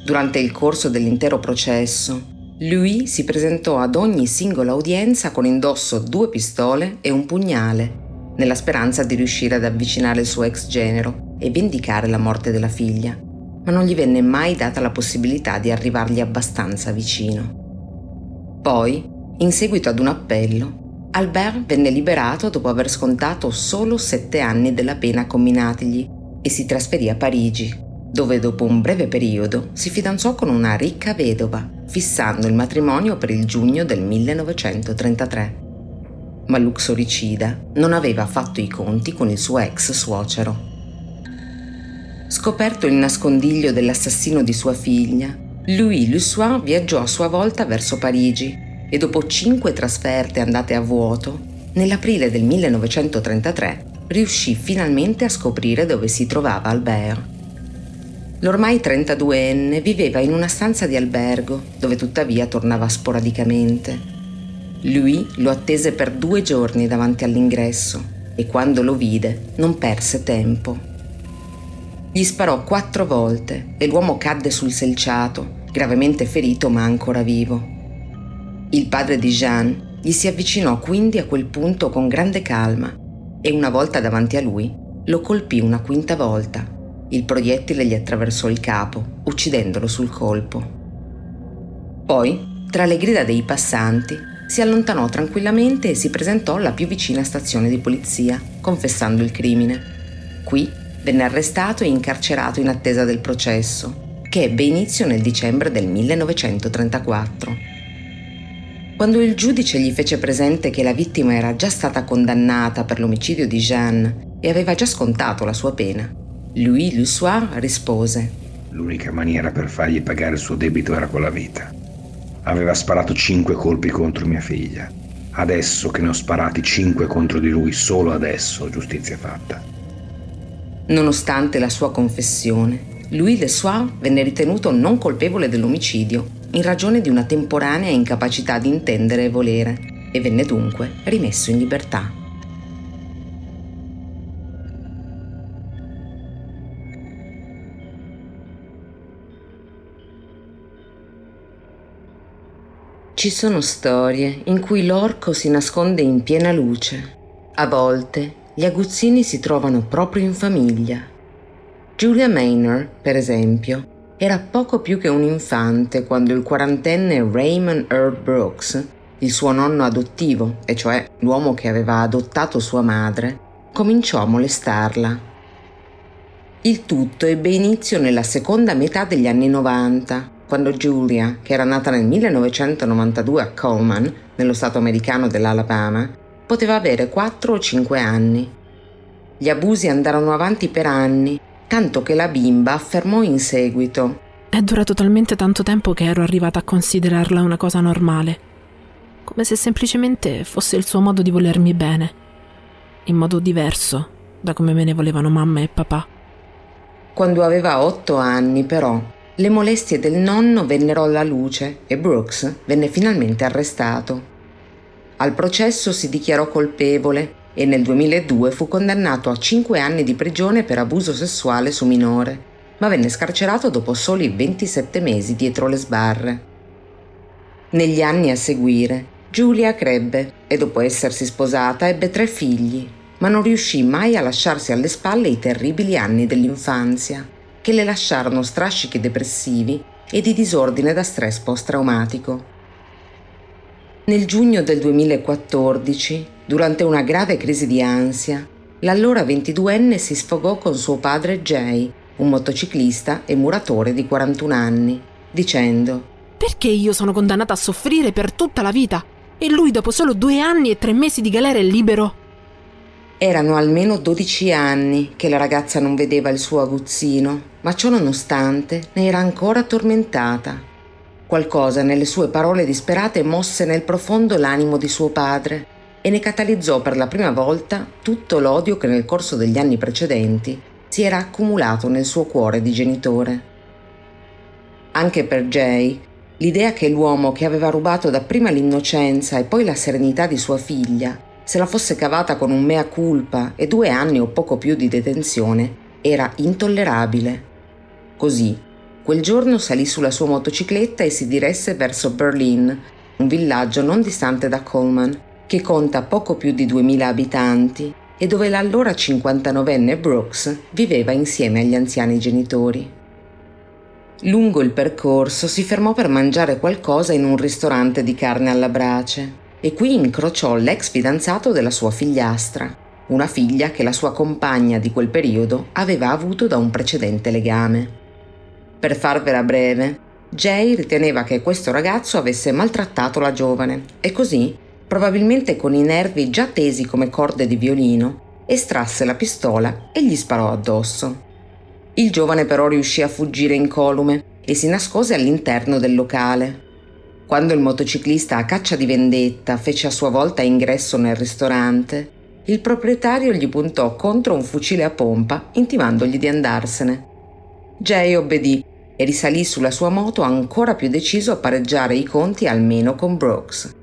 Durante il corso dell'intero processo, Louis si presentò ad ogni singola udienza con indosso due pistole e un pugnale, nella speranza di riuscire ad avvicinare il suo ex genero e vendicare la morte della figlia ma non gli venne mai data la possibilità di arrivargli abbastanza vicino. Poi, in seguito ad un appello, Albert venne liberato dopo aver scontato solo sette anni della pena comminatigli e si trasferì a Parigi, dove dopo un breve periodo si fidanzò con una ricca vedova, fissando il matrimonio per il giugno del 1933. Ma l'uxoricida non aveva fatto i conti con il suo ex suocero Scoperto il nascondiglio dell'assassino di sua figlia, Louis Lussoir viaggiò a sua volta verso Parigi e dopo cinque trasferte andate a vuoto, nell'aprile del 1933 riuscì finalmente a scoprire dove si trovava Albert. L'ormai 32enne viveva in una stanza di albergo, dove tuttavia tornava sporadicamente. Lui lo attese per due giorni davanti all'ingresso e quando lo vide non perse tempo. Gli sparò quattro volte e l'uomo cadde sul selciato, gravemente ferito ma ancora vivo. Il padre di Jean gli si avvicinò quindi a quel punto con grande calma e una volta davanti a lui lo colpì una quinta volta. Il proiettile gli attraversò il capo, uccidendolo sul colpo. Poi, tra le grida dei passanti, si allontanò tranquillamente e si presentò alla più vicina stazione di polizia, confessando il crimine. Qui Venne arrestato e incarcerato in attesa del processo, che ebbe inizio nel dicembre del 1934. Quando il giudice gli fece presente che la vittima era già stata condannata per l'omicidio di Jeanne e aveva già scontato la sua pena, Louis Lussoir rispose L'unica maniera per fargli pagare il suo debito era con la vita. Aveva sparato cinque colpi contro mia figlia. Adesso che ne ho sparati cinque contro di lui, solo adesso, giustizia fatta. Nonostante la sua confessione, Louis Lesoir venne ritenuto non colpevole dell'omicidio in ragione di una temporanea incapacità di intendere e volere e venne dunque rimesso in libertà. Ci sono storie in cui l'orco si nasconde in piena luce. A volte gli aguzzini si trovano proprio in famiglia. Julia Maynard, per esempio, era poco più che un infante quando il quarantenne Raymond Earl Brooks, il suo nonno adottivo, e cioè l'uomo che aveva adottato sua madre, cominciò a molestarla. Il tutto ebbe inizio nella seconda metà degli anni 90, quando Julia, che era nata nel 1992 a Coleman, nello stato americano dell'Alabama, poteva avere 4 o 5 anni. Gli abusi andarono avanti per anni, tanto che la bimba affermò in seguito È durato talmente tanto tempo che ero arrivata a considerarla una cosa normale, come se semplicemente fosse il suo modo di volermi bene, in modo diverso da come me ne volevano mamma e papà. Quando aveva 8 anni, però, le molestie del nonno vennero alla luce e Brooks venne finalmente arrestato. Al processo si dichiarò colpevole e nel 2002 fu condannato a 5 anni di prigione per abuso sessuale su minore, ma venne scarcerato dopo soli 27 mesi dietro le sbarre. Negli anni a seguire, Giulia crebbe e dopo essersi sposata ebbe tre figli, ma non riuscì mai a lasciarsi alle spalle i terribili anni dell'infanzia che le lasciarono strascichi depressivi e di disordine da stress post-traumatico. Nel giugno del 2014, durante una grave crisi di ansia, l'allora 22enne si sfogò con suo padre Jay, un motociclista e muratore di 41 anni, dicendo Perché io sono condannata a soffrire per tutta la vita e lui dopo solo due anni e tre mesi di galera è libero? Erano almeno 12 anni che la ragazza non vedeva il suo aguzzino, ma ciò nonostante ne era ancora tormentata. Qualcosa nelle sue parole disperate mosse nel profondo l'animo di suo padre e ne catalizzò per la prima volta tutto l'odio che nel corso degli anni precedenti si era accumulato nel suo cuore di genitore. Anche per Jay, l'idea che l'uomo che aveva rubato dapprima l'innocenza e poi la serenità di sua figlia se la fosse cavata con un mea culpa e due anni o poco più di detenzione, era intollerabile. Così, quel giorno salì sulla sua motocicletta e si diresse verso Berlin, un villaggio non distante da Coleman, che conta poco più di 2000 abitanti e dove l'allora 59enne Brooks viveva insieme agli anziani genitori. Lungo il percorso si fermò per mangiare qualcosa in un ristorante di carne alla brace e qui incrociò l'ex fidanzato della sua figliastra, una figlia che la sua compagna di quel periodo aveva avuto da un precedente legame. Per farvela breve, Jay riteneva che questo ragazzo avesse maltrattato la giovane e così, probabilmente con i nervi già tesi come corde di violino, estrasse la pistola e gli sparò addosso. Il giovane però riuscì a fuggire incolume e si nascose all'interno del locale. Quando il motociclista a caccia di vendetta fece a sua volta ingresso nel ristorante, il proprietario gli puntò contro un fucile a pompa, intimandogli di andarsene. Jay obbedì e risalì sulla sua moto ancora più deciso a pareggiare i conti almeno con Brooks.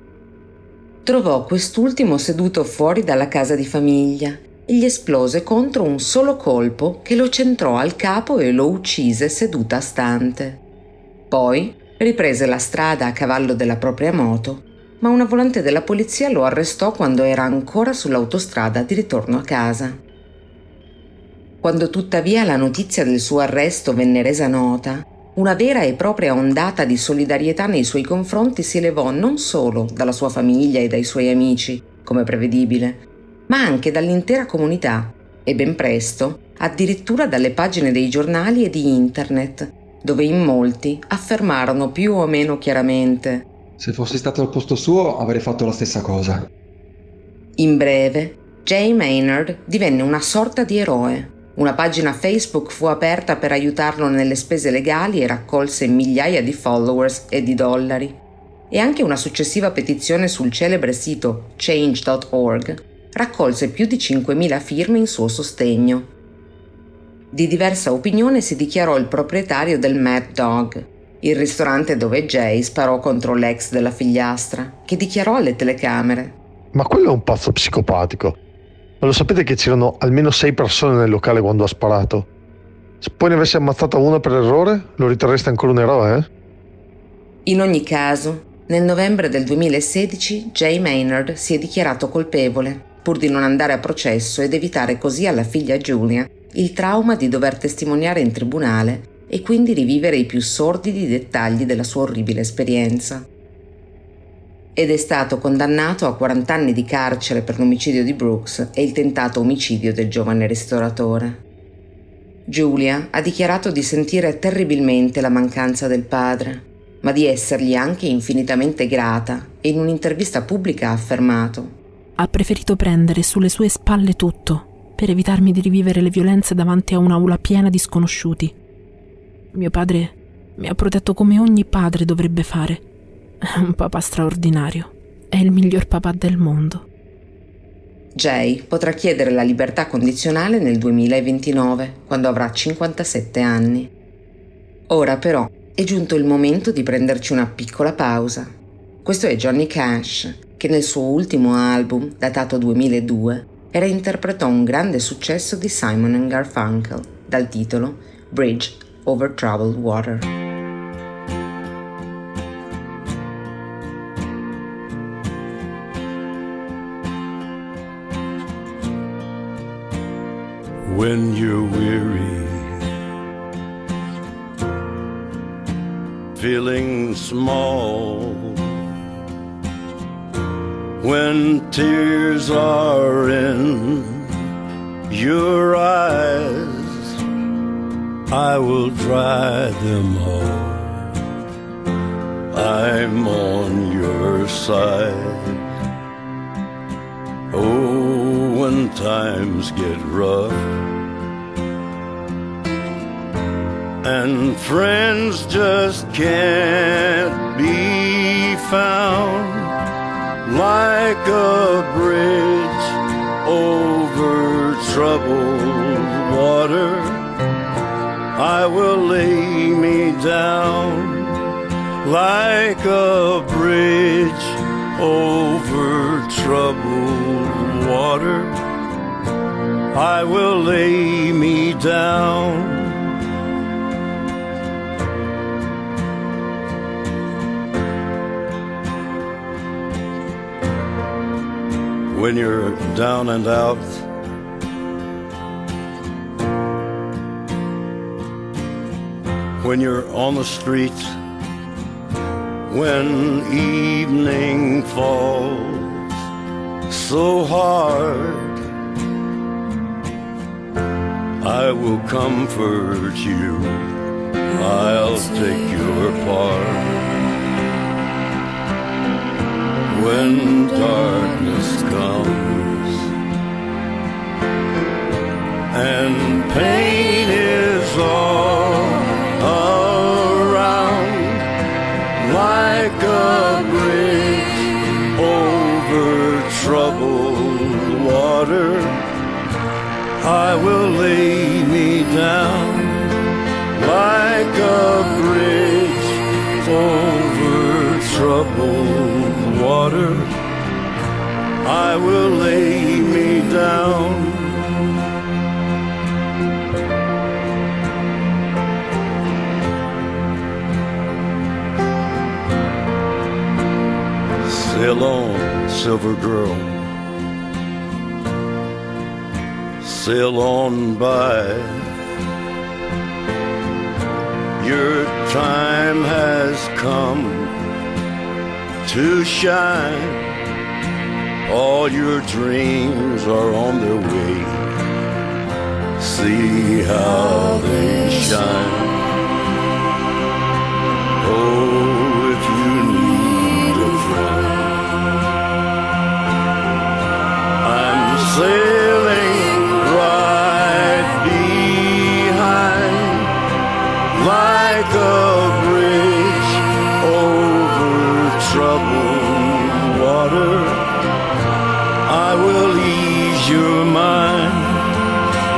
Trovò quest'ultimo seduto fuori dalla casa di famiglia e gli esplose contro un solo colpo che lo centrò al capo e lo uccise seduta a stante. Poi riprese la strada a cavallo della propria moto, ma una volante della polizia lo arrestò quando era ancora sull'autostrada di ritorno a casa. Quando tuttavia la notizia del suo arresto venne resa nota, una vera e propria ondata di solidarietà nei suoi confronti si elevò non solo dalla sua famiglia e dai suoi amici, come prevedibile, ma anche dall'intera comunità e ben presto addirittura dalle pagine dei giornali e di internet, dove in molti affermarono più o meno chiaramente Se fossi stato al posto suo avrei fatto la stessa cosa. In breve, Jay Maynard divenne una sorta di eroe. Una pagina Facebook fu aperta per aiutarlo nelle spese legali e raccolse migliaia di followers e di dollari. E anche una successiva petizione sul celebre sito change.org raccolse più di 5.000 firme in suo sostegno. Di diversa opinione si dichiarò il proprietario del Mad Dog, il ristorante dove Jay sparò contro l'ex della figliastra, che dichiarò alle telecamere. Ma quello è un pazzo psicopatico. Ma lo sapete che c'erano almeno sei persone nel locale quando ha sparato? Se poi ne avessi ammazzata una per errore, lo riterreste ancora un eroe, eh? In ogni caso, nel novembre del 2016 Jay Maynard si è dichiarato colpevole, pur di non andare a processo ed evitare così alla figlia Julia il trauma di dover testimoniare in tribunale e quindi rivivere i più sordidi dettagli della sua orribile esperienza. Ed è stato condannato a 40 anni di carcere per l'omicidio di Brooks e il tentato omicidio del giovane ristoratore. Giulia ha dichiarato di sentire terribilmente la mancanza del padre, ma di essergli anche infinitamente grata e in un'intervista pubblica ha affermato Ha preferito prendere sulle sue spalle tutto per evitarmi di rivivere le violenze davanti a un'aula piena di sconosciuti. Mio padre mi ha protetto come ogni padre dovrebbe fare. È un papà straordinario. È il miglior papà del mondo. Jay potrà chiedere la libertà condizionale nel 2029, quando avrà 57 anni. Ora però è giunto il momento di prenderci una piccola pausa. Questo è Johnny Cash, che nel suo ultimo album, datato 2002, reinterpretò un grande successo di Simon Garfunkel, dal titolo Bridge Over Troubled Water. when you're weary, feeling small, when tears are in your eyes, I will dry them all. I'm on your side. Oh, when times get rough and friends just can't be like a bridge over troubled water. I will lay me down like a bridge over troubled water. I will lay me down. When you're down and out, when you're on the street, when evening falls so hard, I will comfort you. I'll take your part. When darkness comes and pain is all around like a bridge over troubled water. I will lay me down like a bridge over troubled water. I will lay me down. Sail on, silver girl. Sail on by. Your time has come to shine. All your dreams are on their way. See how they shine. Oh, if you need a friend, I'm sailing right behind like a you're mine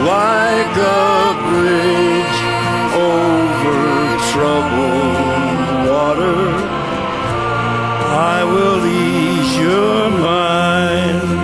like a bridge over troubled water. I will ease your mind.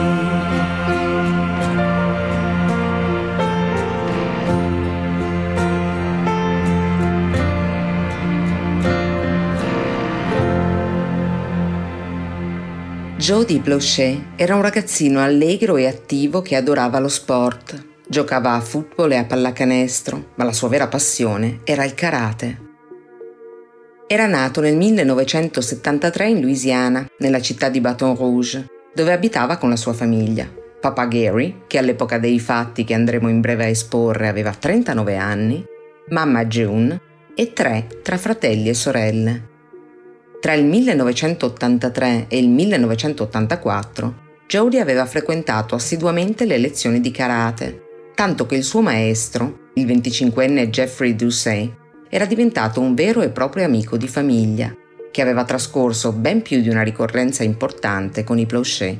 Jody Blanchet era un ragazzino allegro e attivo che adorava lo sport. Giocava a football e a pallacanestro, ma la sua vera passione era il karate. Era nato nel 1973 in Louisiana, nella città di Baton Rouge, dove abitava con la sua famiglia. Papà Gary, che all'epoca dei fatti che andremo in breve a esporre aveva 39 anni, mamma June e tre tra fratelli e sorelle. Tra il 1983 e il 1984, Jody aveva frequentato assiduamente le lezioni di karate, tanto che il suo maestro, il 25enne Jeffrey Doucet, era diventato un vero e proprio amico di famiglia, che aveva trascorso ben più di una ricorrenza importante con i Plauchet.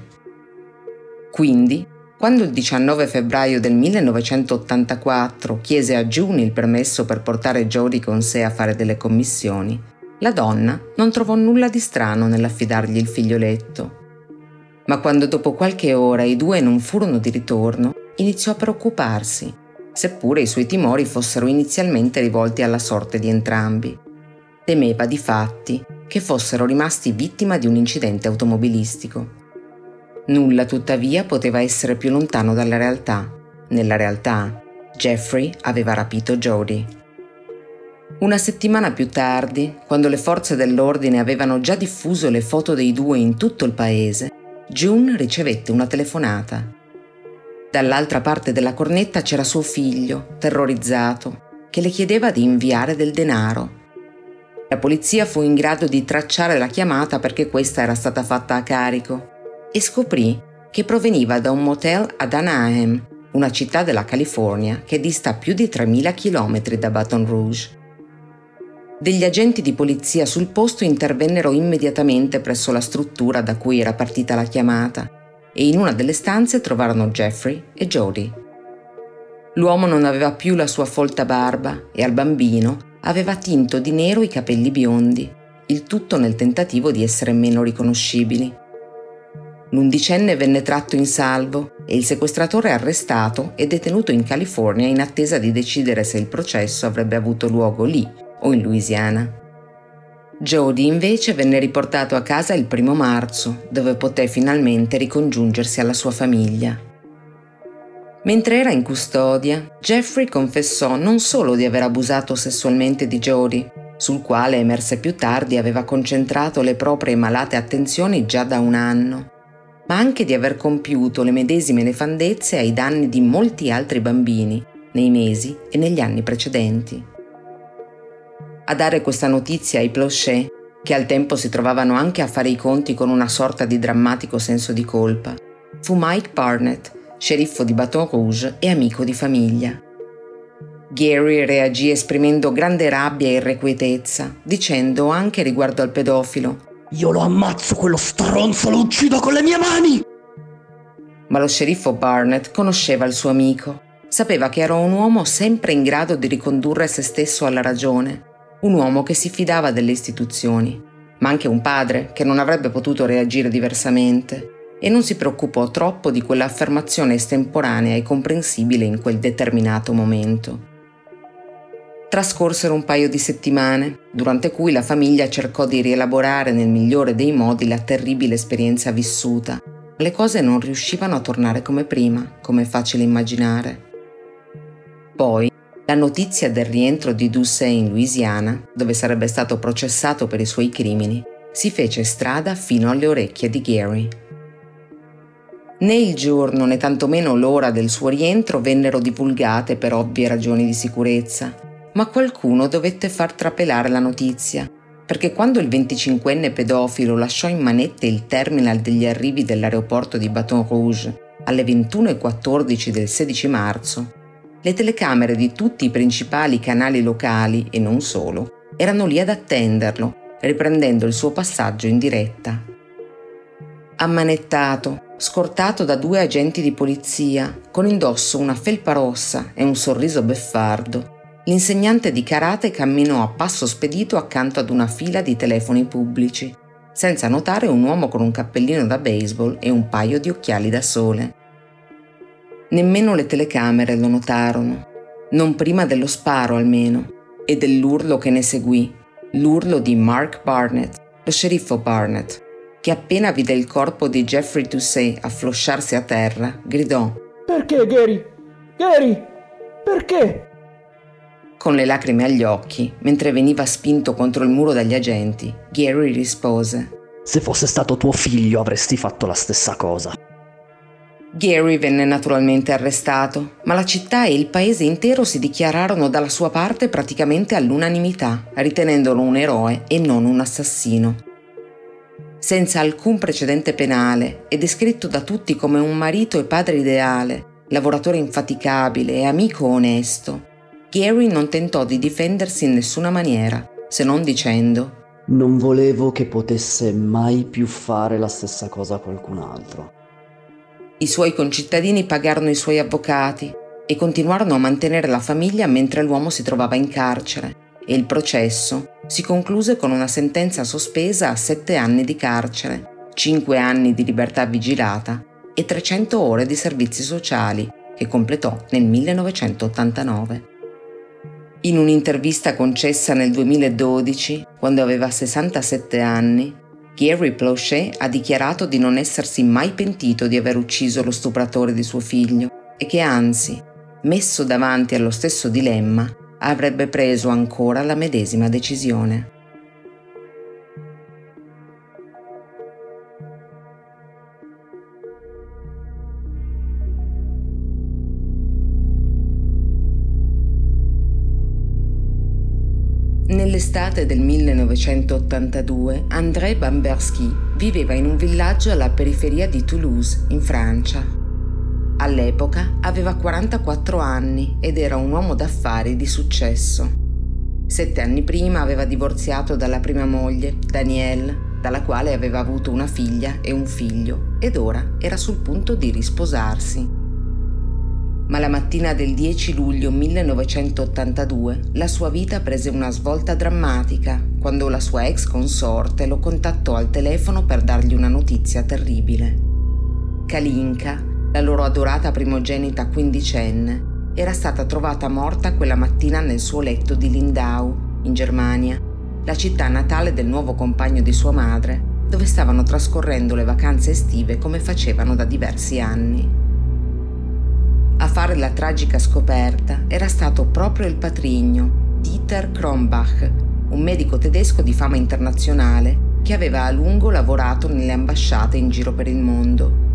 Quindi, quando il 19 febbraio del 1984 chiese a June il permesso per portare Jody con sé a fare delle commissioni, la donna non trovò nulla di strano nell'affidargli il figlioletto. Ma quando dopo qualche ora i due non furono di ritorno, iniziò a preoccuparsi, seppure i suoi timori fossero inizialmente rivolti alla sorte di entrambi. Temeva di fatti che fossero rimasti vittima di un incidente automobilistico. Nulla tuttavia poteva essere più lontano dalla realtà. Nella realtà, Jeffrey aveva rapito Jody. Una settimana più tardi, quando le forze dell'ordine avevano già diffuso le foto dei due in tutto il paese, June ricevette una telefonata. Dall'altra parte della cornetta c'era suo figlio, terrorizzato, che le chiedeva di inviare del denaro. La polizia fu in grado di tracciare la chiamata perché questa era stata fatta a carico e scoprì che proveniva da un motel ad Anaheim, una città della California che dista più di 3.000 km da Baton Rouge. Degli agenti di polizia sul posto intervennero immediatamente presso la struttura da cui era partita la chiamata e in una delle stanze trovarono Jeffrey e Jody. L'uomo non aveva più la sua folta barba e al bambino aveva tinto di nero i capelli biondi, il tutto nel tentativo di essere meno riconoscibili. L'undicenne venne tratto in salvo e il sequestratore arrestato e detenuto in California in attesa di decidere se il processo avrebbe avuto luogo lì o in Louisiana. Jody invece venne riportato a casa il primo marzo, dove poté finalmente ricongiungersi alla sua famiglia. Mentre era in custodia, Jeffrey confessò non solo di aver abusato sessualmente di Jody, sul quale emerse più tardi aveva concentrato le proprie malate attenzioni già da un anno, ma anche di aver compiuto le medesime nefandezze ai danni di molti altri bambini nei mesi e negli anni precedenti. A dare questa notizia ai Plauchet, che al tempo si trovavano anche a fare i conti con una sorta di drammatico senso di colpa, fu Mike Barnett, sceriffo di Baton Rouge e amico di famiglia. Gary reagì esprimendo grande rabbia e irrequietezza, dicendo anche riguardo al pedofilo Io lo ammazzo quello stronzo, lo uccido con le mie mani! Ma lo sceriffo Barnett conosceva il suo amico, sapeva che era un uomo sempre in grado di ricondurre se stesso alla ragione un uomo che si fidava delle istituzioni, ma anche un padre che non avrebbe potuto reagire diversamente e non si preoccupò troppo di quell'affermazione estemporanea e comprensibile in quel determinato momento. Trascorsero un paio di settimane, durante cui la famiglia cercò di rielaborare nel migliore dei modi la terribile esperienza vissuta. Le cose non riuscivano a tornare come prima, come è facile immaginare. Poi, la notizia del rientro di Doucet in Louisiana, dove sarebbe stato processato per i suoi crimini, si fece strada fino alle orecchie di Gary. Né il giorno né tantomeno l'ora del suo rientro vennero divulgate per ovvie ragioni di sicurezza, ma qualcuno dovette far trapelare la notizia, perché quando il 25enne pedofilo lasciò in manette il terminal degli arrivi dell'aeroporto di Baton Rouge alle 21.14 del 16 marzo, le telecamere di tutti i principali canali locali, e non solo, erano lì ad attenderlo, riprendendo il suo passaggio in diretta. Ammanettato, scortato da due agenti di polizia, con indosso una felpa rossa e un sorriso beffardo, l'insegnante di karate camminò a passo spedito accanto ad una fila di telefoni pubblici, senza notare un uomo con un cappellino da baseball e un paio di occhiali da sole. Nemmeno le telecamere lo notarono, non prima dello sparo almeno, e dell'urlo che ne seguì, l'urlo di Mark Barnett, lo sceriffo Barnett, che appena vide il corpo di Jeffrey Toussaint afflosciarsi a terra, gridò Perché, Gary? Gary? Perché? Con le lacrime agli occhi, mentre veniva spinto contro il muro dagli agenti, Gary rispose Se fosse stato tuo figlio avresti fatto la stessa cosa. Gary venne naturalmente arrestato, ma la città e il paese intero si dichiararono dalla sua parte praticamente all'unanimità, ritenendolo un eroe e non un assassino senza alcun precedente penale e descritto da tutti come un marito e padre ideale, lavoratore infaticabile e amico onesto, Gary non tentò di difendersi in nessuna maniera, se non dicendo Non volevo che potesse mai più fare la stessa cosa a qualcun altro. I suoi concittadini pagarono i suoi avvocati e continuarono a mantenere la famiglia mentre l'uomo si trovava in carcere e il processo si concluse con una sentenza sospesa a sette anni di carcere, cinque anni di libertà vigilata e 300 ore di servizi sociali che completò nel 1989. In un'intervista concessa nel 2012, quando aveva 67 anni, Gary Plauchet ha dichiarato di non essersi mai pentito di aver ucciso lo stupratore di suo figlio e che anzi, messo davanti allo stesso dilemma, avrebbe preso ancora la medesima decisione. Nell'estate del 1982 André Bambersky viveva in un villaggio alla periferia di Toulouse, in Francia. All'epoca aveva 44 anni ed era un uomo d'affari di successo. Sette anni prima aveva divorziato dalla prima moglie, Danielle, dalla quale aveva avuto una figlia e un figlio, ed ora era sul punto di risposarsi. Ma la mattina del 10 luglio 1982 la sua vita prese una svolta drammatica quando la sua ex consorte lo contattò al telefono per dargli una notizia terribile. Kalinka, la loro adorata primogenita quindicenne, era stata trovata morta quella mattina nel suo letto di Lindau, in Germania, la città natale del nuovo compagno di sua madre, dove stavano trascorrendo le vacanze estive come facevano da diversi anni. A fare la tragica scoperta era stato proprio il patrigno, Dieter Kronbach, un medico tedesco di fama internazionale che aveva a lungo lavorato nelle ambasciate in giro per il mondo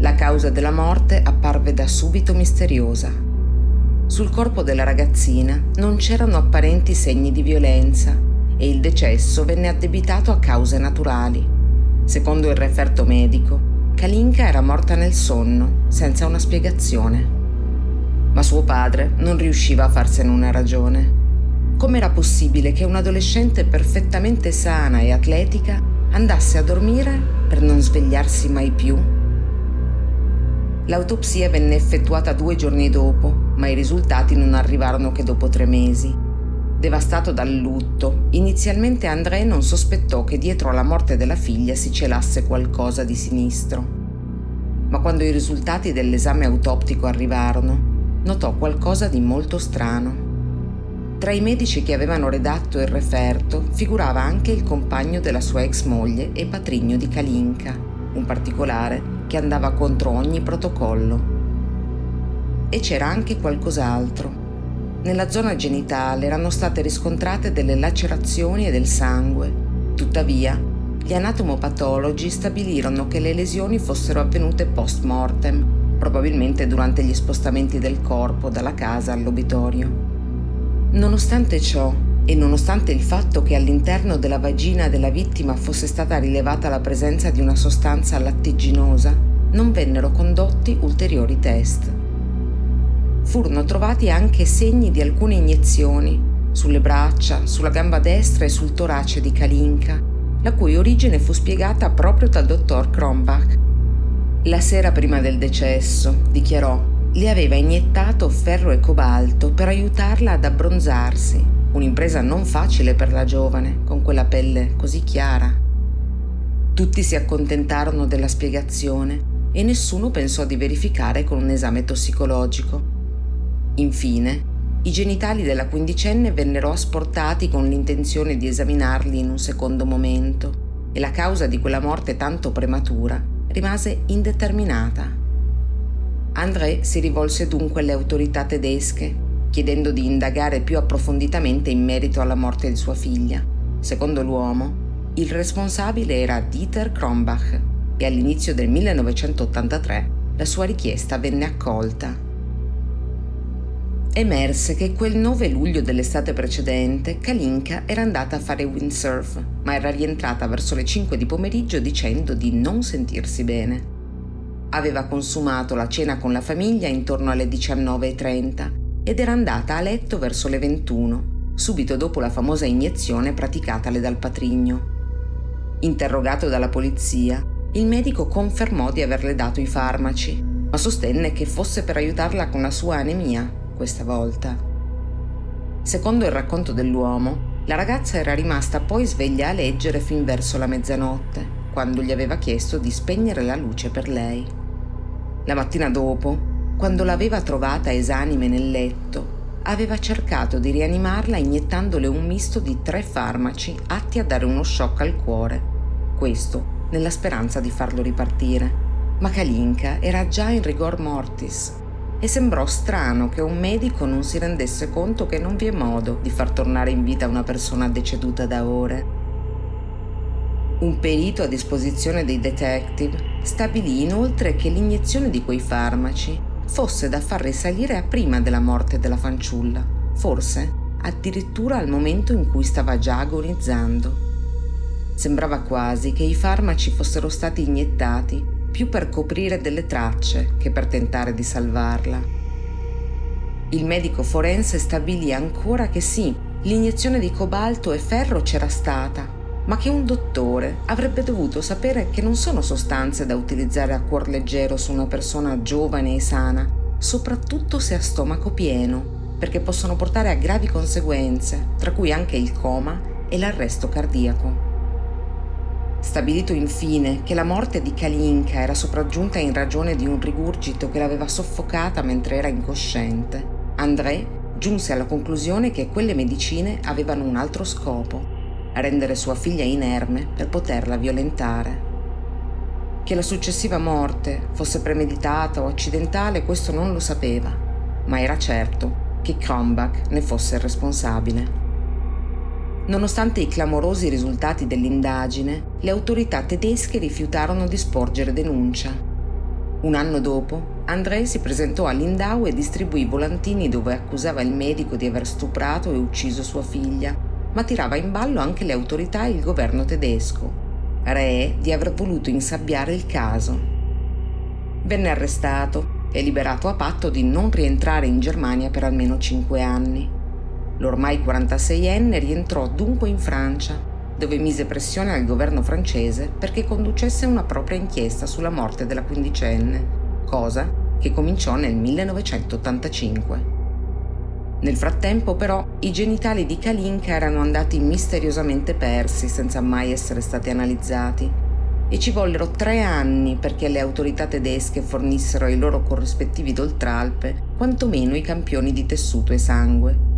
la causa della morte apparve da subito misteriosa. Sul corpo della ragazzina non c'erano apparenti segni di violenza e il decesso venne addebitato a cause naturali. Secondo il referto medico, Kalinka era morta nel sonno, senza una spiegazione. Ma suo padre non riusciva a farsene una ragione. Com'era possibile che un'adolescente perfettamente sana e atletica andasse a dormire per non svegliarsi mai più? L'autopsia venne effettuata due giorni dopo, ma i risultati non arrivarono che dopo tre mesi. Devastato dal lutto, inizialmente André non sospettò che dietro alla morte della figlia si celasse qualcosa di sinistro. Ma quando i risultati dell'esame autoptico arrivarono, notò qualcosa di molto strano. Tra i medici che avevano redatto il referto figurava anche il compagno della sua ex moglie e patrigno di Kalinka, un particolare che andava contro ogni protocollo. E c'era anche qualcos'altro. Nella zona genitale erano state riscontrate delle lacerazioni e del sangue. Tuttavia, gli anatomopatologi stabilirono che le lesioni fossero avvenute post mortem, probabilmente durante gli spostamenti del corpo dalla casa all'obitorio. Nonostante ciò, e nonostante il fatto che all'interno della vagina della vittima fosse stata rilevata la presenza di una sostanza lattiginosa, non vennero condotti ulteriori test. Furono trovati anche segni di alcune iniezioni sulle braccia, sulla gamba destra e sul torace di Kalinka, la cui origine fu spiegata proprio dal dottor Kronbach. La sera prima del decesso, dichiarò, le aveva iniettato ferro e cobalto per aiutarla ad abbronzarsi un'impresa non facile per la giovane, con quella pelle così chiara. Tutti si accontentarono della spiegazione e nessuno pensò di verificare con un esame tossicologico. Infine, i genitali della quindicenne vennero asportati con l'intenzione di esaminarli in un secondo momento e la causa di quella morte tanto prematura rimase indeterminata. André si rivolse dunque alle autorità tedesche chiedendo di indagare più approfonditamente in merito alla morte di sua figlia. Secondo l'uomo, il responsabile era Dieter Kronbach e all'inizio del 1983 la sua richiesta venne accolta. Emerse che quel 9 luglio dell'estate precedente Kalinka era andata a fare windsurf, ma era rientrata verso le 5 di pomeriggio dicendo di non sentirsi bene. Aveva consumato la cena con la famiglia intorno alle 19.30 ed era andata a letto verso le 21, subito dopo la famosa iniezione praticatale dal patrigno. Interrogato dalla polizia, il medico confermò di averle dato i farmaci, ma sostenne che fosse per aiutarla con la sua anemia questa volta. Secondo il racconto dell'uomo, la ragazza era rimasta poi sveglia a leggere fin verso la mezzanotte, quando gli aveva chiesto di spegnere la luce per lei. La mattina dopo, quando l'aveva trovata esanime nel letto, aveva cercato di rianimarla iniettandole un misto di tre farmaci atti a dare uno shock al cuore. Questo nella speranza di farlo ripartire. Ma Kalinka era già in rigor mortis e sembrò strano che un medico non si rendesse conto che non vi è modo di far tornare in vita una persona deceduta da ore. Un perito a disposizione dei detective stabilì inoltre che l'iniezione di quei farmaci fosse da far risalire a prima della morte della fanciulla, forse addirittura al momento in cui stava già agonizzando. Sembrava quasi che i farmaci fossero stati iniettati più per coprire delle tracce che per tentare di salvarla. Il medico forense stabilì ancora che sì, l'iniezione di cobalto e ferro c'era stata, ma che un dottore avrebbe dovuto sapere che non sono sostanze da utilizzare a cuor leggero su una persona giovane e sana, soprattutto se a stomaco pieno, perché possono portare a gravi conseguenze, tra cui anche il coma e l'arresto cardiaco. Stabilito infine che la morte di Kalinka era sopraggiunta in ragione di un rigurgito che l'aveva soffocata mentre era incosciente, André giunse alla conclusione che quelle medicine avevano un altro scopo rendere sua figlia inerme per poterla violentare. Che la successiva morte fosse premeditata o accidentale, questo non lo sapeva, ma era certo che Kronbach ne fosse il responsabile. Nonostante i clamorosi risultati dell'indagine, le autorità tedesche rifiutarono di sporgere denuncia. Un anno dopo, André si presentò a Lindau e distribuì volantini dove accusava il medico di aver stuprato e ucciso sua figlia ma tirava in ballo anche le autorità e il governo tedesco, re di aver voluto insabbiare il caso. Venne arrestato e liberato a patto di non rientrare in Germania per almeno cinque anni. L'ormai 46enne rientrò dunque in Francia, dove mise pressione al governo francese perché conducesse una propria inchiesta sulla morte della quindicenne, cosa che cominciò nel 1985. Nel frattempo, però, i genitali di Kalinka erano andati misteriosamente persi senza mai essere stati analizzati e ci vollero tre anni perché le autorità tedesche fornissero ai loro corrispettivi d'Oltralpe quantomeno i campioni di tessuto e sangue.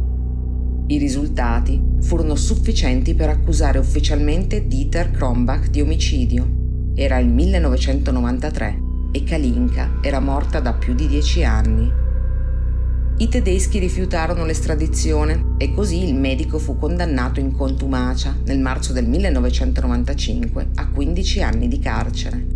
I risultati furono sufficienti per accusare ufficialmente Dieter Kronbach di omicidio. Era il 1993 e Kalinka era morta da più di dieci anni. I tedeschi rifiutarono l'estradizione e così il medico fu condannato in contumacia nel marzo del 1995 a 15 anni di carcere.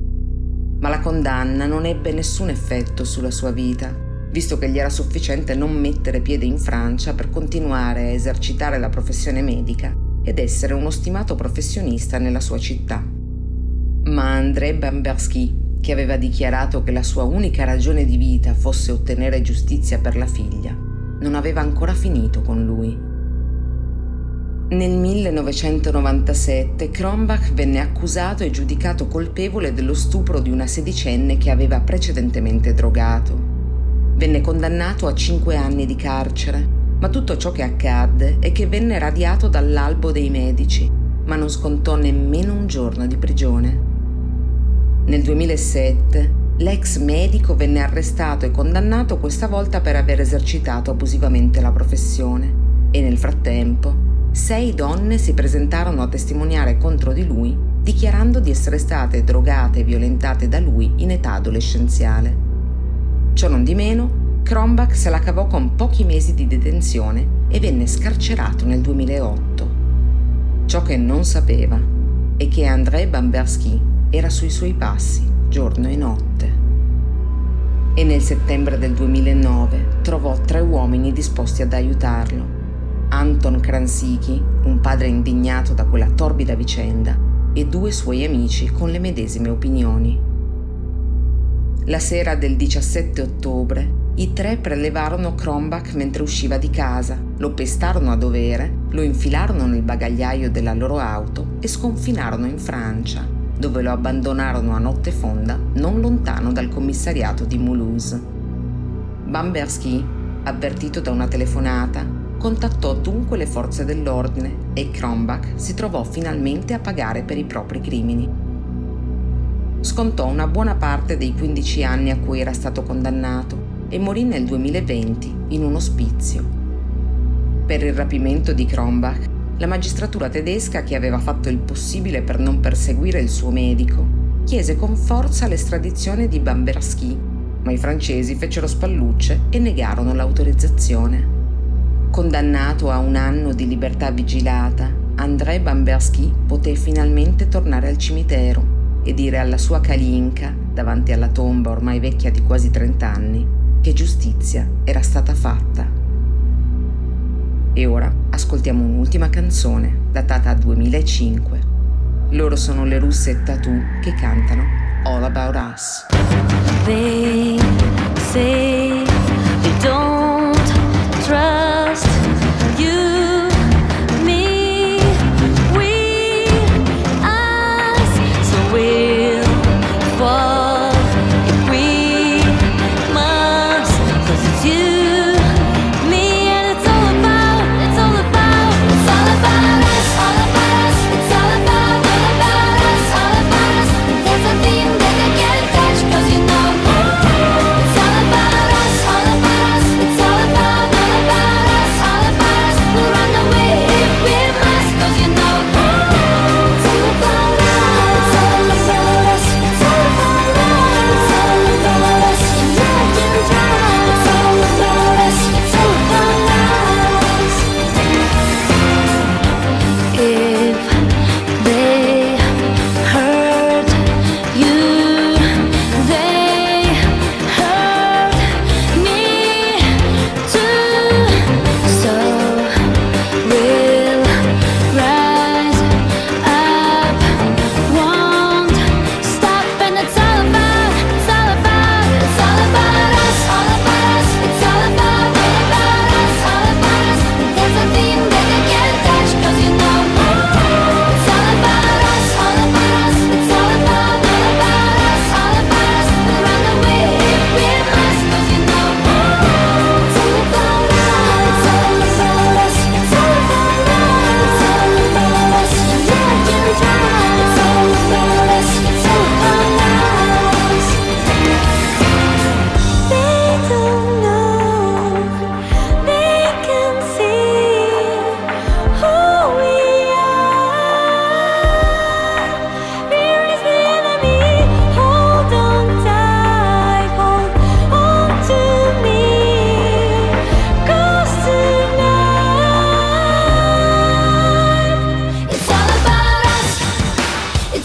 Ma la condanna non ebbe nessun effetto sulla sua vita, visto che gli era sufficiente non mettere piede in Francia per continuare a esercitare la professione medica ed essere uno stimato professionista nella sua città. Ma André Bambersky che aveva dichiarato che la sua unica ragione di vita fosse ottenere giustizia per la figlia, non aveva ancora finito con lui. Nel 1997 Kronbach venne accusato e giudicato colpevole dello stupro di una sedicenne che aveva precedentemente drogato. Venne condannato a cinque anni di carcere, Ma tutto ciò che accadde è che venne radiato dall'albo dei medici, ma non scontò nemmeno un giorno di prigione. Nel 2007 l'ex medico venne arrestato e condannato questa volta per aver esercitato abusivamente la professione e nel frattempo sei donne si presentarono a testimoniare contro di lui dichiarando di essere state drogate e violentate da lui in età adolescenziale. Ciò non di meno, Kronbach se la cavò con pochi mesi di detenzione e venne scarcerato nel 2008. Ciò che non sapeva è che André Bambersky era sui suoi passi giorno e notte. E nel settembre del 2009 trovò tre uomini disposti ad aiutarlo. Anton Kransiki, un padre indignato da quella torbida vicenda, e due suoi amici con le medesime opinioni. La sera del 17 ottobre i tre prelevarono Kronbach mentre usciva di casa, lo pestarono a dovere, lo infilarono nel bagagliaio della loro auto e sconfinarono in Francia, dove lo abbandonarono a notte fonda non lontano dal commissariato di Mulhouse. Bambersky, avvertito da una telefonata, contattò dunque le forze dell'ordine e Kronbach si trovò finalmente a pagare per i propri crimini. Scontò una buona parte dei 15 anni a cui era stato condannato e morì nel 2020 in un ospizio. Per il rapimento di Kronbach, la magistratura tedesca, che aveva fatto il possibile per non perseguire il suo medico, chiese con forza l'estradizione di Bambersky, ma i francesi fecero spallucce e negarono l'autorizzazione. Condannato a un anno di libertà vigilata, André Bambersky poté finalmente tornare al cimitero e dire alla sua Kalinka, davanti alla tomba ormai vecchia di quasi 30 anni, che giustizia era stata fatta. E ora ascoltiamo un'ultima canzone, datata 2005. Loro sono le russe Tattoo che cantano All About Us. They say they don't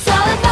It's all about,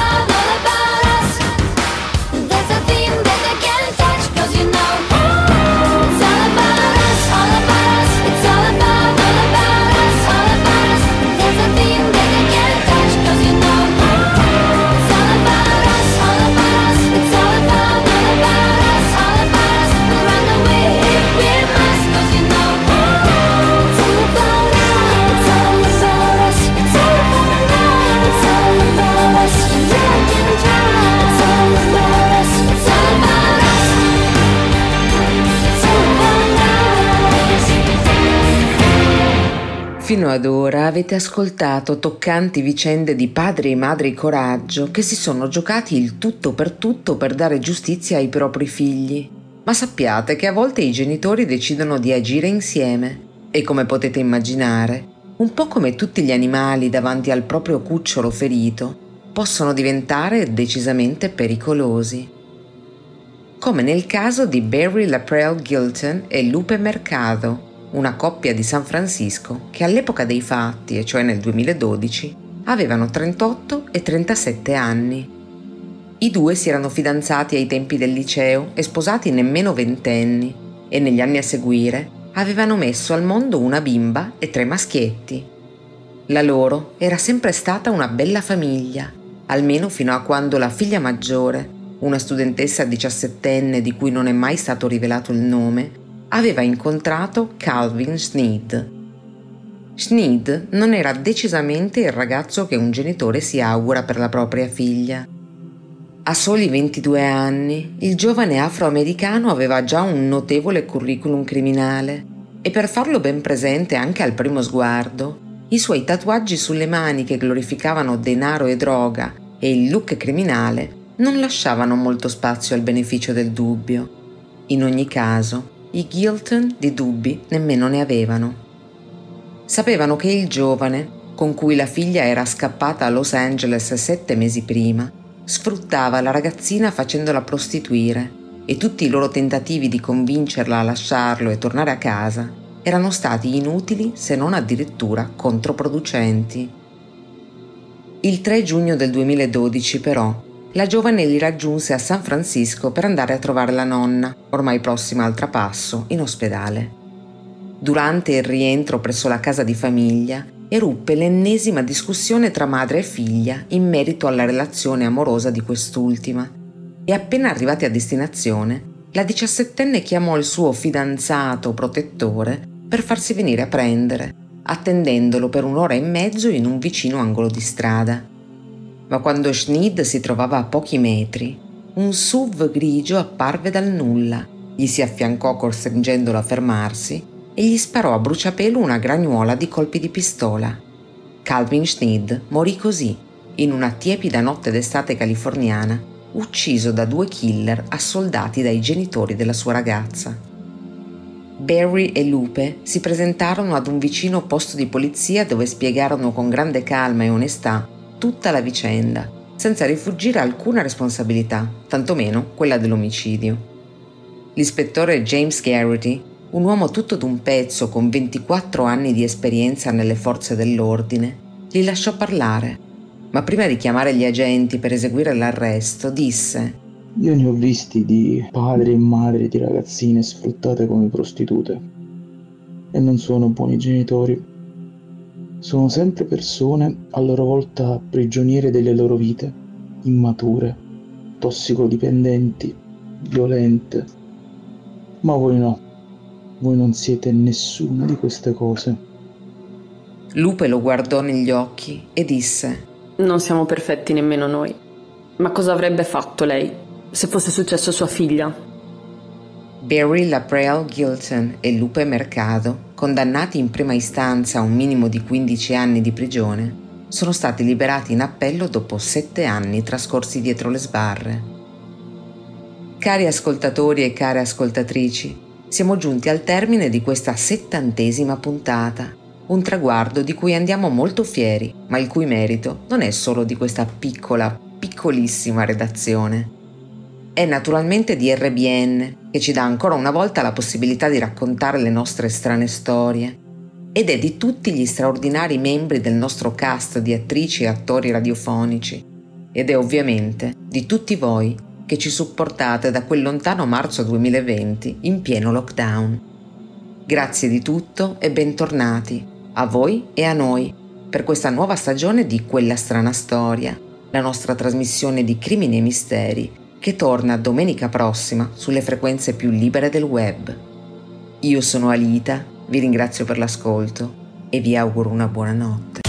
Fino ad ora avete ascoltato toccanti vicende di padri e madri coraggio che si sono giocati il tutto per tutto per dare giustizia ai propri figli. Ma sappiate che a volte i genitori decidono di agire insieme e come potete immaginare, un po' come tutti gli animali davanti al proprio cucciolo ferito, possono diventare decisamente pericolosi. Come nel caso di Barry Laprelle Gilton e Lupe Mercado, una coppia di San Francisco che all'epoca dei fatti, e cioè nel 2012, avevano 38 e 37 anni. I due si erano fidanzati ai tempi del liceo e sposati nemmeno ventenni e negli anni a seguire avevano messo al mondo una bimba e tre maschietti. La loro era sempre stata una bella famiglia, almeno fino a quando la figlia maggiore, una studentessa diciassettenne di cui non è mai stato rivelato il nome, aveva incontrato Calvin Sneed. Sneed non era decisamente il ragazzo che un genitore si augura per la propria figlia. A soli 22 anni, il giovane afroamericano aveva già un notevole curriculum criminale e per farlo ben presente anche al primo sguardo, i suoi tatuaggi sulle mani che glorificavano denaro e droga e il look criminale non lasciavano molto spazio al beneficio del dubbio. In ogni caso, i Gilton di dubbi nemmeno ne avevano. Sapevano che il giovane, con cui la figlia era scappata a Los Angeles sette mesi prima, sfruttava la ragazzina facendola prostituire e tutti i loro tentativi di convincerla a lasciarlo e tornare a casa erano stati inutili se non addirittura controproducenti. Il 3 giugno del 2012 però la giovane li raggiunse a San Francisco per andare a trovare la nonna, ormai prossima al trapasso, in ospedale. Durante il rientro presso la casa di famiglia eruppe l'ennesima discussione tra madre e figlia in merito alla relazione amorosa di quest'ultima e appena arrivati a destinazione, la diciassettenne chiamò il suo fidanzato protettore per farsi venire a prendere, attendendolo per un'ora e mezzo in un vicino angolo di strada ma quando Schneid si trovava a pochi metri, un SUV grigio apparve dal nulla, gli si affiancò costringendolo a fermarsi e gli sparò a bruciapelo una gragnuola di colpi di pistola. Calvin Schneid morì così, in una tiepida notte d'estate californiana, ucciso da due killer assoldati dai genitori della sua ragazza. Barry e Lupe si presentarono ad un vicino posto di polizia dove spiegarono con grande calma e onestà tutta la vicenda, senza rifuggire alcuna responsabilità, tantomeno quella dell'omicidio. L'ispettore James Garrity, un uomo tutto d'un pezzo con 24 anni di esperienza nelle forze dell'ordine, li lasciò parlare, ma prima di chiamare gli agenti per eseguire l'arresto disse Io ne ho visti di padri e madri di ragazzine sfruttate come prostitute. E non sono buoni genitori sono sempre persone a loro volta prigioniere delle loro vite, immature, tossicodipendenti, violente. Ma voi no, voi non siete nessuna di queste cose. Lupe lo guardò negli occhi e disse Non siamo perfetti nemmeno noi. Ma cosa avrebbe fatto lei se fosse successo a sua figlia? Barry Laprelle Gilton e Lupe Mercado, condannati in prima istanza a un minimo di 15 anni di prigione, sono stati liberati in appello dopo sette anni trascorsi dietro le sbarre. Cari ascoltatori e care ascoltatrici, siamo giunti al termine di questa settantesima puntata, un traguardo di cui andiamo molto fieri, ma il cui merito non è solo di questa piccola, piccolissima redazione è naturalmente di RBN, che ci dà ancora una volta la possibilità di raccontare le nostre strane storie, ed è di tutti gli straordinari membri del nostro cast di attrici e attori radiofonici, ed è ovviamente di tutti voi che ci supportate da quel lontano marzo 2020 in pieno lockdown. Grazie di tutto e bentornati a voi e a noi per questa nuova stagione di Quella strana storia, la nostra trasmissione di crimini e misteri che torna domenica prossima sulle frequenze più libere del web. Io sono Alita, vi ringrazio per l'ascolto e vi auguro una buona notte.